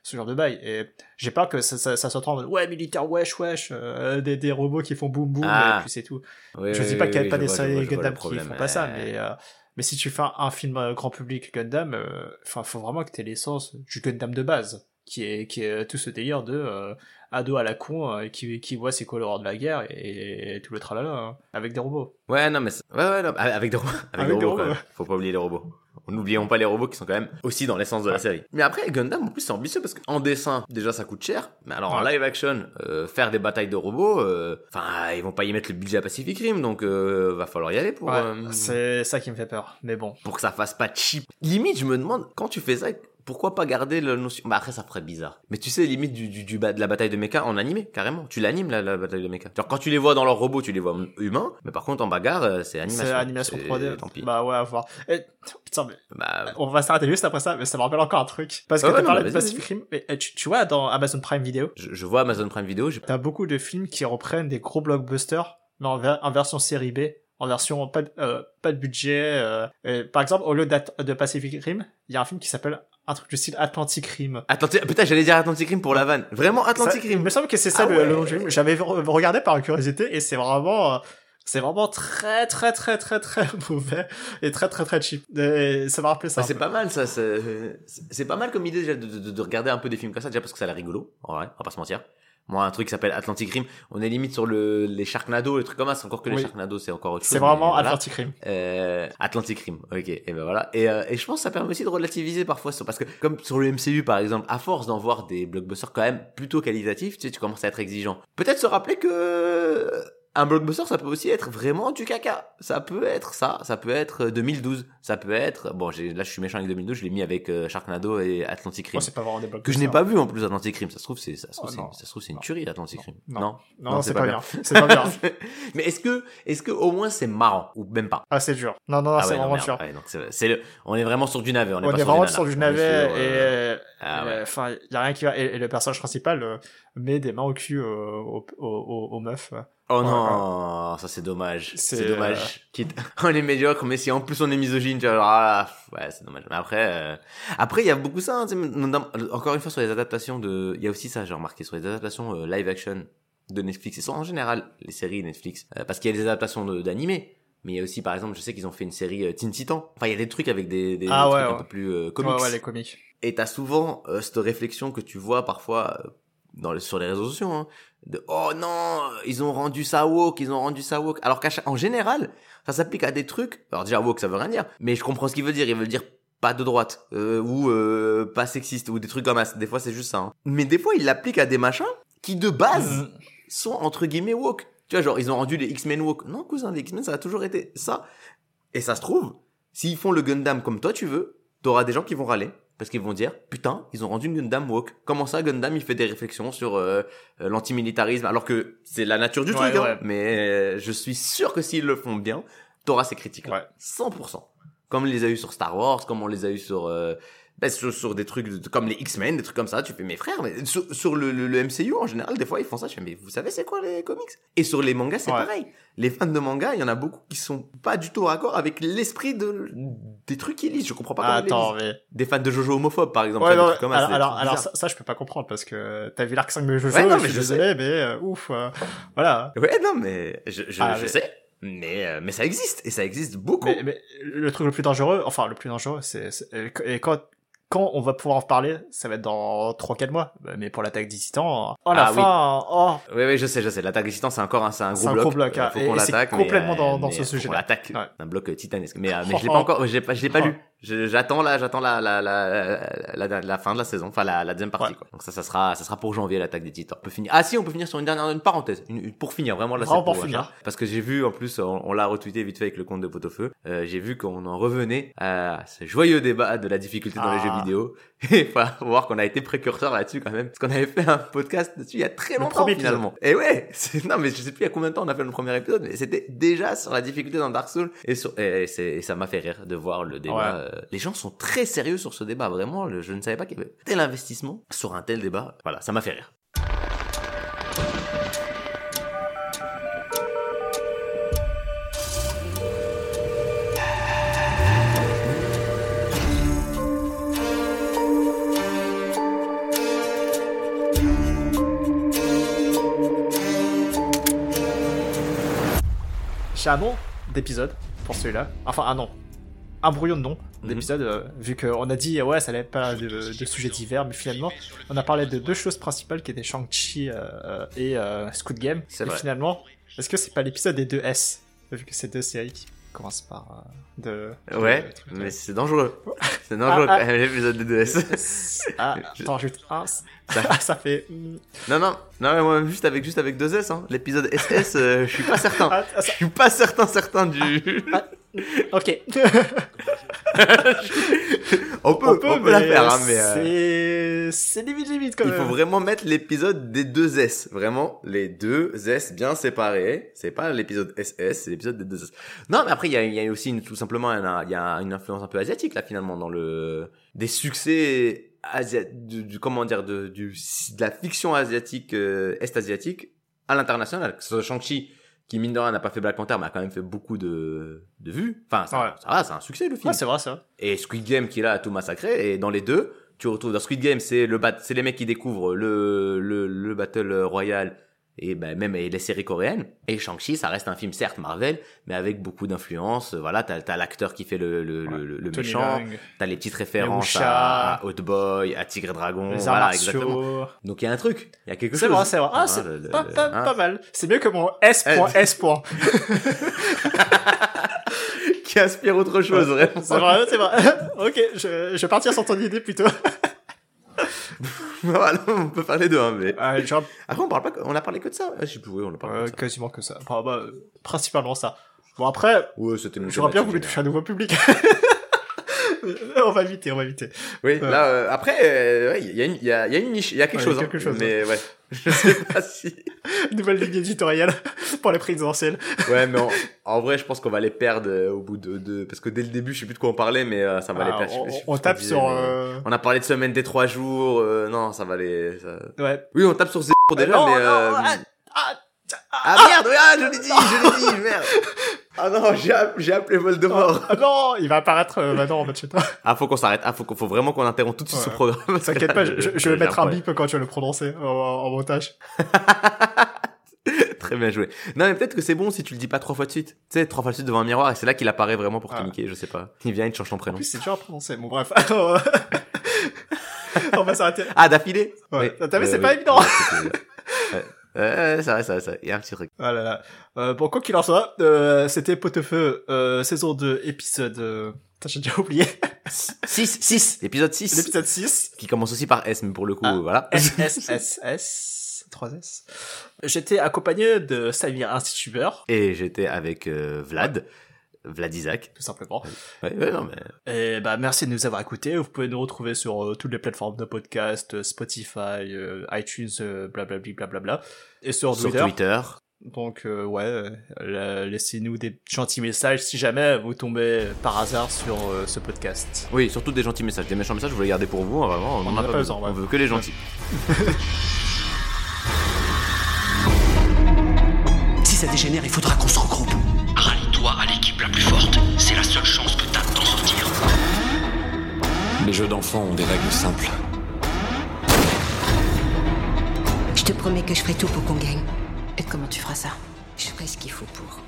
Ce genre de bail et j'ai peur que ça, ça, ça se retrouve en mode ouais militaire wesh wesh euh, des, des robots qui font boum boum Ah. et puis c'est tout Oui, je oui, dis pas oui, qu'il n'y a pas des séries Gundam qui problème, font pas ça, mais, euh, mais si tu fais un, un film euh, grand public Gundam, enfin, faut vraiment que tu aies l'essence du Gundam de base, qui est, qui est tout ce délire de ado à la con euh, qui, qui voit ses couleurs de la guerre et, et tout le tralala, hein, avec des robots. Ouais, non, mais c'est- ouais, ouais, non, avec des robots, avec, Avec des des robots, quand robots, même. Faut pas oublier les robots. N'oublions pas les robots qui sont quand même aussi dans l'essence de la série. Mais après, Gundam, en plus, c'est ambitieux parce qu'en dessin, déjà, ça coûte cher. Mais alors, en live action, euh, faire des batailles de robots, euh, enfin, ils vont pas y mettre le budget à Pacific Rim, donc euh, va falloir y aller pour, Ouais, c'est ça qui me fait peur, mais bon. pour que ça fasse pas cheap. Limite, je me demande, quand tu fais ça, pourquoi pas garder la notion... Bah après, ça ferait bizarre. Mais tu sais, limite du, du, du de la bataille de mecha en animé, carrément. Tu l'animes, la, la bataille de mecha. Genre, quand tu les vois dans leur robot, tu les vois humains, mais par contre, en bagarre, euh, c'est animation. C'est animation C'est- 3D. Tant pis. Bah ouais, à voir. Et, putain, mais Bah, on va s'arrêter juste après ça, mais ça me rappelle encore un truc. Parce que Ouais, t'as ouais, non, parlé bah, de Pacific Rim, mais eh, tu, tu vois, dans Amazon Prime Video, je, je vois Amazon Prime Video, j'ai T'as beaucoup de films qui reprennent des gros blockbusters, mais en, ver- en version série B, en version pas de, euh, pas de budget. euh, et par exemple, au lieu de Pacific Rim, il y a un film qui s'appelle un truc du style Atlantic Rim. Atlantic... Putain, j'allais dire Atlantic Rim pour la vanne. Vraiment Atlantic Ça- Rim. Il me semble que c'est ça Ah le, ouais. le nom du film. J'avais re- regardé par curiosité et c'est vraiment, euh, c'est vraiment très très très très très mauvais et très très très cheap. Et ça m'a rappelé ça. Bah, c'est pas mal, ça. C'est c'est pas mal comme idée déjà de, de, de regarder un peu des films comme ça, déjà parce que ça a l'air rigolo. En vrai, on va pas se mentir. Moi, un truc qui s'appelle Atlantic Rim, on est limite sur le, les Sharknado, les trucs comme ça. C'est encore que les Oui. Sharknado, c'est encore autre chose. C'est vraiment voilà. Atlantic Rim. Euh, Atlantic Rim, ok, et ben voilà. Et, euh, et je pense que ça permet aussi de relativiser parfois, parce que comme sur le MCU par exemple, à force d'en voir des blockbusters quand même plutôt qualitatifs, tu sais, tu commences à être exigeant. Peut-être se rappeler que un blockbuster, ça peut aussi être vraiment du caca. Ça peut être ça, ça peut être 2012, ça peut être, bon, j'ai, là je suis méchant avec 2012, je l'ai mis avec euh, Sharknado et Atlantic Rim. Oh, c'est pas vraiment des que blockbusters. je n'ai pas vu en plus Atlantic Rim, ça se trouve c'est ça se trouve Oh, ça se trouve c'est une tuerie Atlantic Rim. Non. Non? Non, c'est pas, bien. C'est pas bien. Mais est-ce que est-ce que au moins c'est marrant? Ou même pas? Ah, c'est dur. Non, non, non, ah c'est ouais, vraiment merde. dur. Ouais, donc c'est, le, on est vraiment sur du navet. On est, pas est sur vraiment du sur du nana. On est navet et euh, Ah ouais. Enfin, il y a rien qui va. Et, et le personnage principal euh, met des mains au cul aux, aux, aux, aux meufs. Oh Ouais, non, ça c'est dommage. C'est, dommage. Quitte- On est médiocre, mais si en plus on est misogyne, tu vois, genre, ah, ouais, c'est dommage. Mais après, euh, après il y a beaucoup ça. hein, encore une fois sur les adaptations de, il y a aussi ça, j'ai remarqué sur les adaptations euh, live action de Netflix. Et sont en général les séries Netflix, euh, parce qu'il y a des adaptations de- d'animés. Mais il y a aussi, par exemple, je sais qu'ils ont fait une série euh, Teen Titan. Enfin, il y a des trucs avec des, des, Ah des ouais, trucs un peu plus euh, comics. Ouais, ouais, les comiques. Et t'as souvent euh, cette réflexion que tu vois parfois euh, dans sur les réseaux sociaux, hein, de oh non, ils ont rendu ça woke, ils ont rendu ça woke. Alors qu'en général, ça s'applique à des trucs. Alors déjà woke, ça veut rien dire, mais je comprends ce qu'il veut dire. Il veut dire pas de droite euh, ou euh, pas sexiste ou des trucs comme ça. Des fois, c'est juste ça. hein. Mais des fois, il l'applique à des machins qui de base Mhm. sont entre guillemets woke. Tu vois, genre ils ont rendu les X-Men woke. Non, cousin, les X-Men, ça a toujours été ça. Et ça se trouve, s'ils font le Gundam comme toi tu veux, t'auras des gens qui vont râler. Parce qu'ils vont dire, putain, ils ont rendu une Gundam woke. Comment ça, Gundam, il fait des réflexions sur euh, euh, l'antimilitarisme, alors que c'est la nature du Ouais, truc. hein. ouais. Mais euh, je suis sûr que s'ils le font bien, t'auras ces critiques. Ouais. 100%. Comme on les a eu sur Star Wars, comme on les a eu sur... euh, ben, sur, sur des trucs de- comme les X-Men, des trucs comme ça, tu fais mes frères, mais sur, sur le, le, le MCU en général, des fois ils font ça, je fais mais vous savez c'est quoi les comics? Et sur les mangas c'est Ouais. pareil. Les fans de manga, il y en a beaucoup qui sont pas du tout raccord avec l'esprit de des trucs qu'ils lisent. Je comprends pas comment ils les Attends, lisent. mais. Des fans de Jojo homophobes par exemple. Ouais, non, comme alors, alors, alors ça, ça, je peux pas comprendre parce que t'as vu l'arc 5 de Jojo, Ouais, non, je mais suis je désolé, mais euh, ouf, euh, voilà. Ouais non mais je, je, Ah, je mais- sais, mais euh, mais ça existe et ça existe beaucoup. Mais, mais le truc le plus dangereux, enfin le plus dangereux, c'est c'est- et quand quand on va pouvoir en parler, ça va être dans 3-4 mois. Mais pour l'attaque des titans, oh la Ah, oui. fin, oh, Oui, oui, je sais, je sais. L'attaque des titans, c'est encore un, c'est un gros C'est un bloc. gros bloc, Euh, hein. faut Et- qu'on l'attaque. complètement mais, dans- euh, dans mais ce qu'on sujet-là. l'attaque. Ouais. Un bloc titanesque. Mais, euh, mais je l'ai pas encore, je l'ai pas, je l'ai pas Oh. lu. J'attends là, j'attends la, la, la, la, la, la fin de la saison. Enfin, la, la deuxième partie, quoi. Donc ça, ça sera, ça sera pour janvier, l'attaque des titans. On peut finir. Ah si, on peut finir sur une dernière, une parenthèse. Une, une- pour finir, vraiment, là, pour finir. Parce que j'ai vu, en plus, on, on l'a retweeté vite fait avec le compte de Potofeu. Euh, j'ai vu qu'on en revenait à ce joyeux débat de la difficulté dans les Ah. jeux vidéo. Et faut voir qu'on a été précurseur là-dessus quand même. Parce qu'on avait fait un podcast dessus il y a très Le longtemps épisode. finalement. Et ouais, non mais je sais plus il y a combien de temps on a fait le premier épisode, mais c'était déjà sur la difficulté dans Dark Souls. Et, sur, et, c'est, et ça m'a fait rire de voir le débat. Ouais. euh, les gens sont très sérieux sur ce débat, vraiment. je ne savais pas qu'il y avait tel investissement sur un tel débat. Voilà, ça m'a fait rire. Un nom d'épisode pour celui-là. Enfin, un nom. Un brouillon de nom Mhm. d'épisode, euh, vu qu'on a dit, ouais, ça n'allait pas de, de sujets divers, mais finalement, on a parlé de deux choses principales qui étaient Shang-Chi euh, euh, et euh, Squid Game. C'est et vrai. finalement, est-ce que c'est pas l'épisode des deux S Vu que c'est deux séries qui commencent par euh, de. Ouais, de- mais c'est dangereux. C'est dangereux Ah, quand même l'épisode des 2S. Ah, attends, juste un. Ça- Ah, ça fait. non, non, non, mais moi, juste avec, juste avec deux S, hein. L'épisode SS, euh, je suis pas certain. Ah, ah, Je suis pas certain, certain du. Ok. on peut, on peut, la faire, hein, mais. euh, C'est. C'est limite, limite quand Il même. faut vraiment mettre l'épisode des deux S. Vraiment, les deux S bien séparés. C'est pas l'épisode SS, c'est l'épisode des deux S. Non, mais après, il y a, il y a aussi une- tout simplement il y a une influence un peu asiatique, là, finalement, dans le, des succès asia... du, du- comment dire, de, du, de la fiction asiatique, euh, est-asiatique à l'international. Que ce soit Shang-Chi, qui, mine de rien, n'a pas fait Black Panther, mais a quand même fait beaucoup de, de vues. Enfin, ça, Ouais. ça va, c'est un succès, le film Ouais, c'est vrai, ça. et Squid Game qui est là à tout massacrer et dans les deux tu retrouves dans Squid Game c'est le bat c'est les mecs qui découvrent le le, le battle royal et ben même et les séries coréennes. Et Shang-Chi ça reste un film certes Marvel mais avec beaucoup d'influence. Voilà t'as t'as l'acteur qui fait le le, le, le- méchant. T'as les petites références à, à Hot Boy à Tigre Dragon. Les voilà exactement. Donc il y a un truc. Il y a quelque C'est chose. vrai, c'est vrai. Ah, Hein, c'est pas, pas, hein, pas mal. C'est mieux que mon S.S. point. qui inspire autre chose vraiment. C'est vrai, c'est vrai. ok, je, je vais partir sur ton idée plutôt. voilà on peut deux hein, mais Euh, genre, après on parle pas on a parlé que de ça je sais plus oui on a parlé euh, que de ça quasiment que ça. Bah, euh, principalement ça. Bon, après, Ouais, j'aurais bien voulu toucher un générale. nouveau public. on va éviter, on va éviter. Oui, Ouais. là, euh, après, euh, ouais, il y, a une- il y, a, il y a une niche, il y a quelque Ouais, chose. quelque hein, chose, mais ouais, je sais pas si. Nouvelle ligne éditoriale. pour les présidentielles. Ouais, mais en, en vrai, je pense qu'on va les perdre euh, au bout de, de, parce que dès le début, je sais plus de quoi on parlait, mais euh, ça va Ah, les perdre. On, je tape sur. euh, On a parlé de semaine des trois jours, euh, non, ça va les, ça- Ouais. Oui, on tape sur zéro déjà, non, mais, non, euh, ah, ah, Ah merde, ah, je l'ai dit, je l'ai dit, merde. Ah non, j'ai app- j'ai appelé Voldemort. ah non, il va apparaître euh, maintenant en bas de chez toi. Ah, faut qu'on s'arrête. Ah, faut, qu'on- faut vraiment qu'on interrompe tout de suite Ouais. ce programme. T'inquiète pas, je, je- je vais mettre un bip quand tu vas le prononcer en, en montage. Très bien joué. Non, mais peut-être que c'est bon si tu le dis pas trois fois de suite. Tu sais, trois fois de suite devant un miroir et c'est là qu'il apparaît vraiment pour te Ah. niquer, je sais pas. Il vient, il te change ton En prénom. plus, c'est dur à prononcer. Bon, bref. on va s'arrêter. Ah, d'affilée? Ouais. T'as vu, Euh, c'est pas évident. Euh, ça va, ça va, ça va. Il y a un petit truc. Ah là là. Euh, bon, quoi qu'il en soit, euh, c'était Pot-au-Feu, euh, saison 2, épisode... Euh... Putain, j'ai déjà oublié. 6, 6, épisode 6. L'épisode 6. Qui commence aussi par S, mais pour le coup, Ah. voilà. S, S, S, S, 3S. J'étais accompagné de Samir Instituteur, Et j'étais avec euh, Vlad. Vlad Isaac. tout simplement. Ouais, ouais, non, mais... Et bah, merci de nous avoir écoutés. Vous pouvez nous retrouver sur euh, toutes les plateformes de podcast, euh, Spotify, euh, iTunes, euh, blablabli, blablabla. Et sur, Sur Twitter. Twitter. Donc, euh, ouais, euh, la- laissez-nous des gentils messages si jamais vous tombez par hasard sur euh, ce podcast. Oui, surtout des gentils messages. Des méchants messages, vous les gardez pour vous, hein, vraiment. On, On en a a pas pas besoin. besoin, ouais. On veut que les gentils. Si ça dégénère, il faudra qu'on se regroupe. Les jeux d'enfants ont des règles simples. Je te promets que je ferai tout pour qu'on gagne. Et comment tu feras ça? Je ferai ce qu'il faut pour.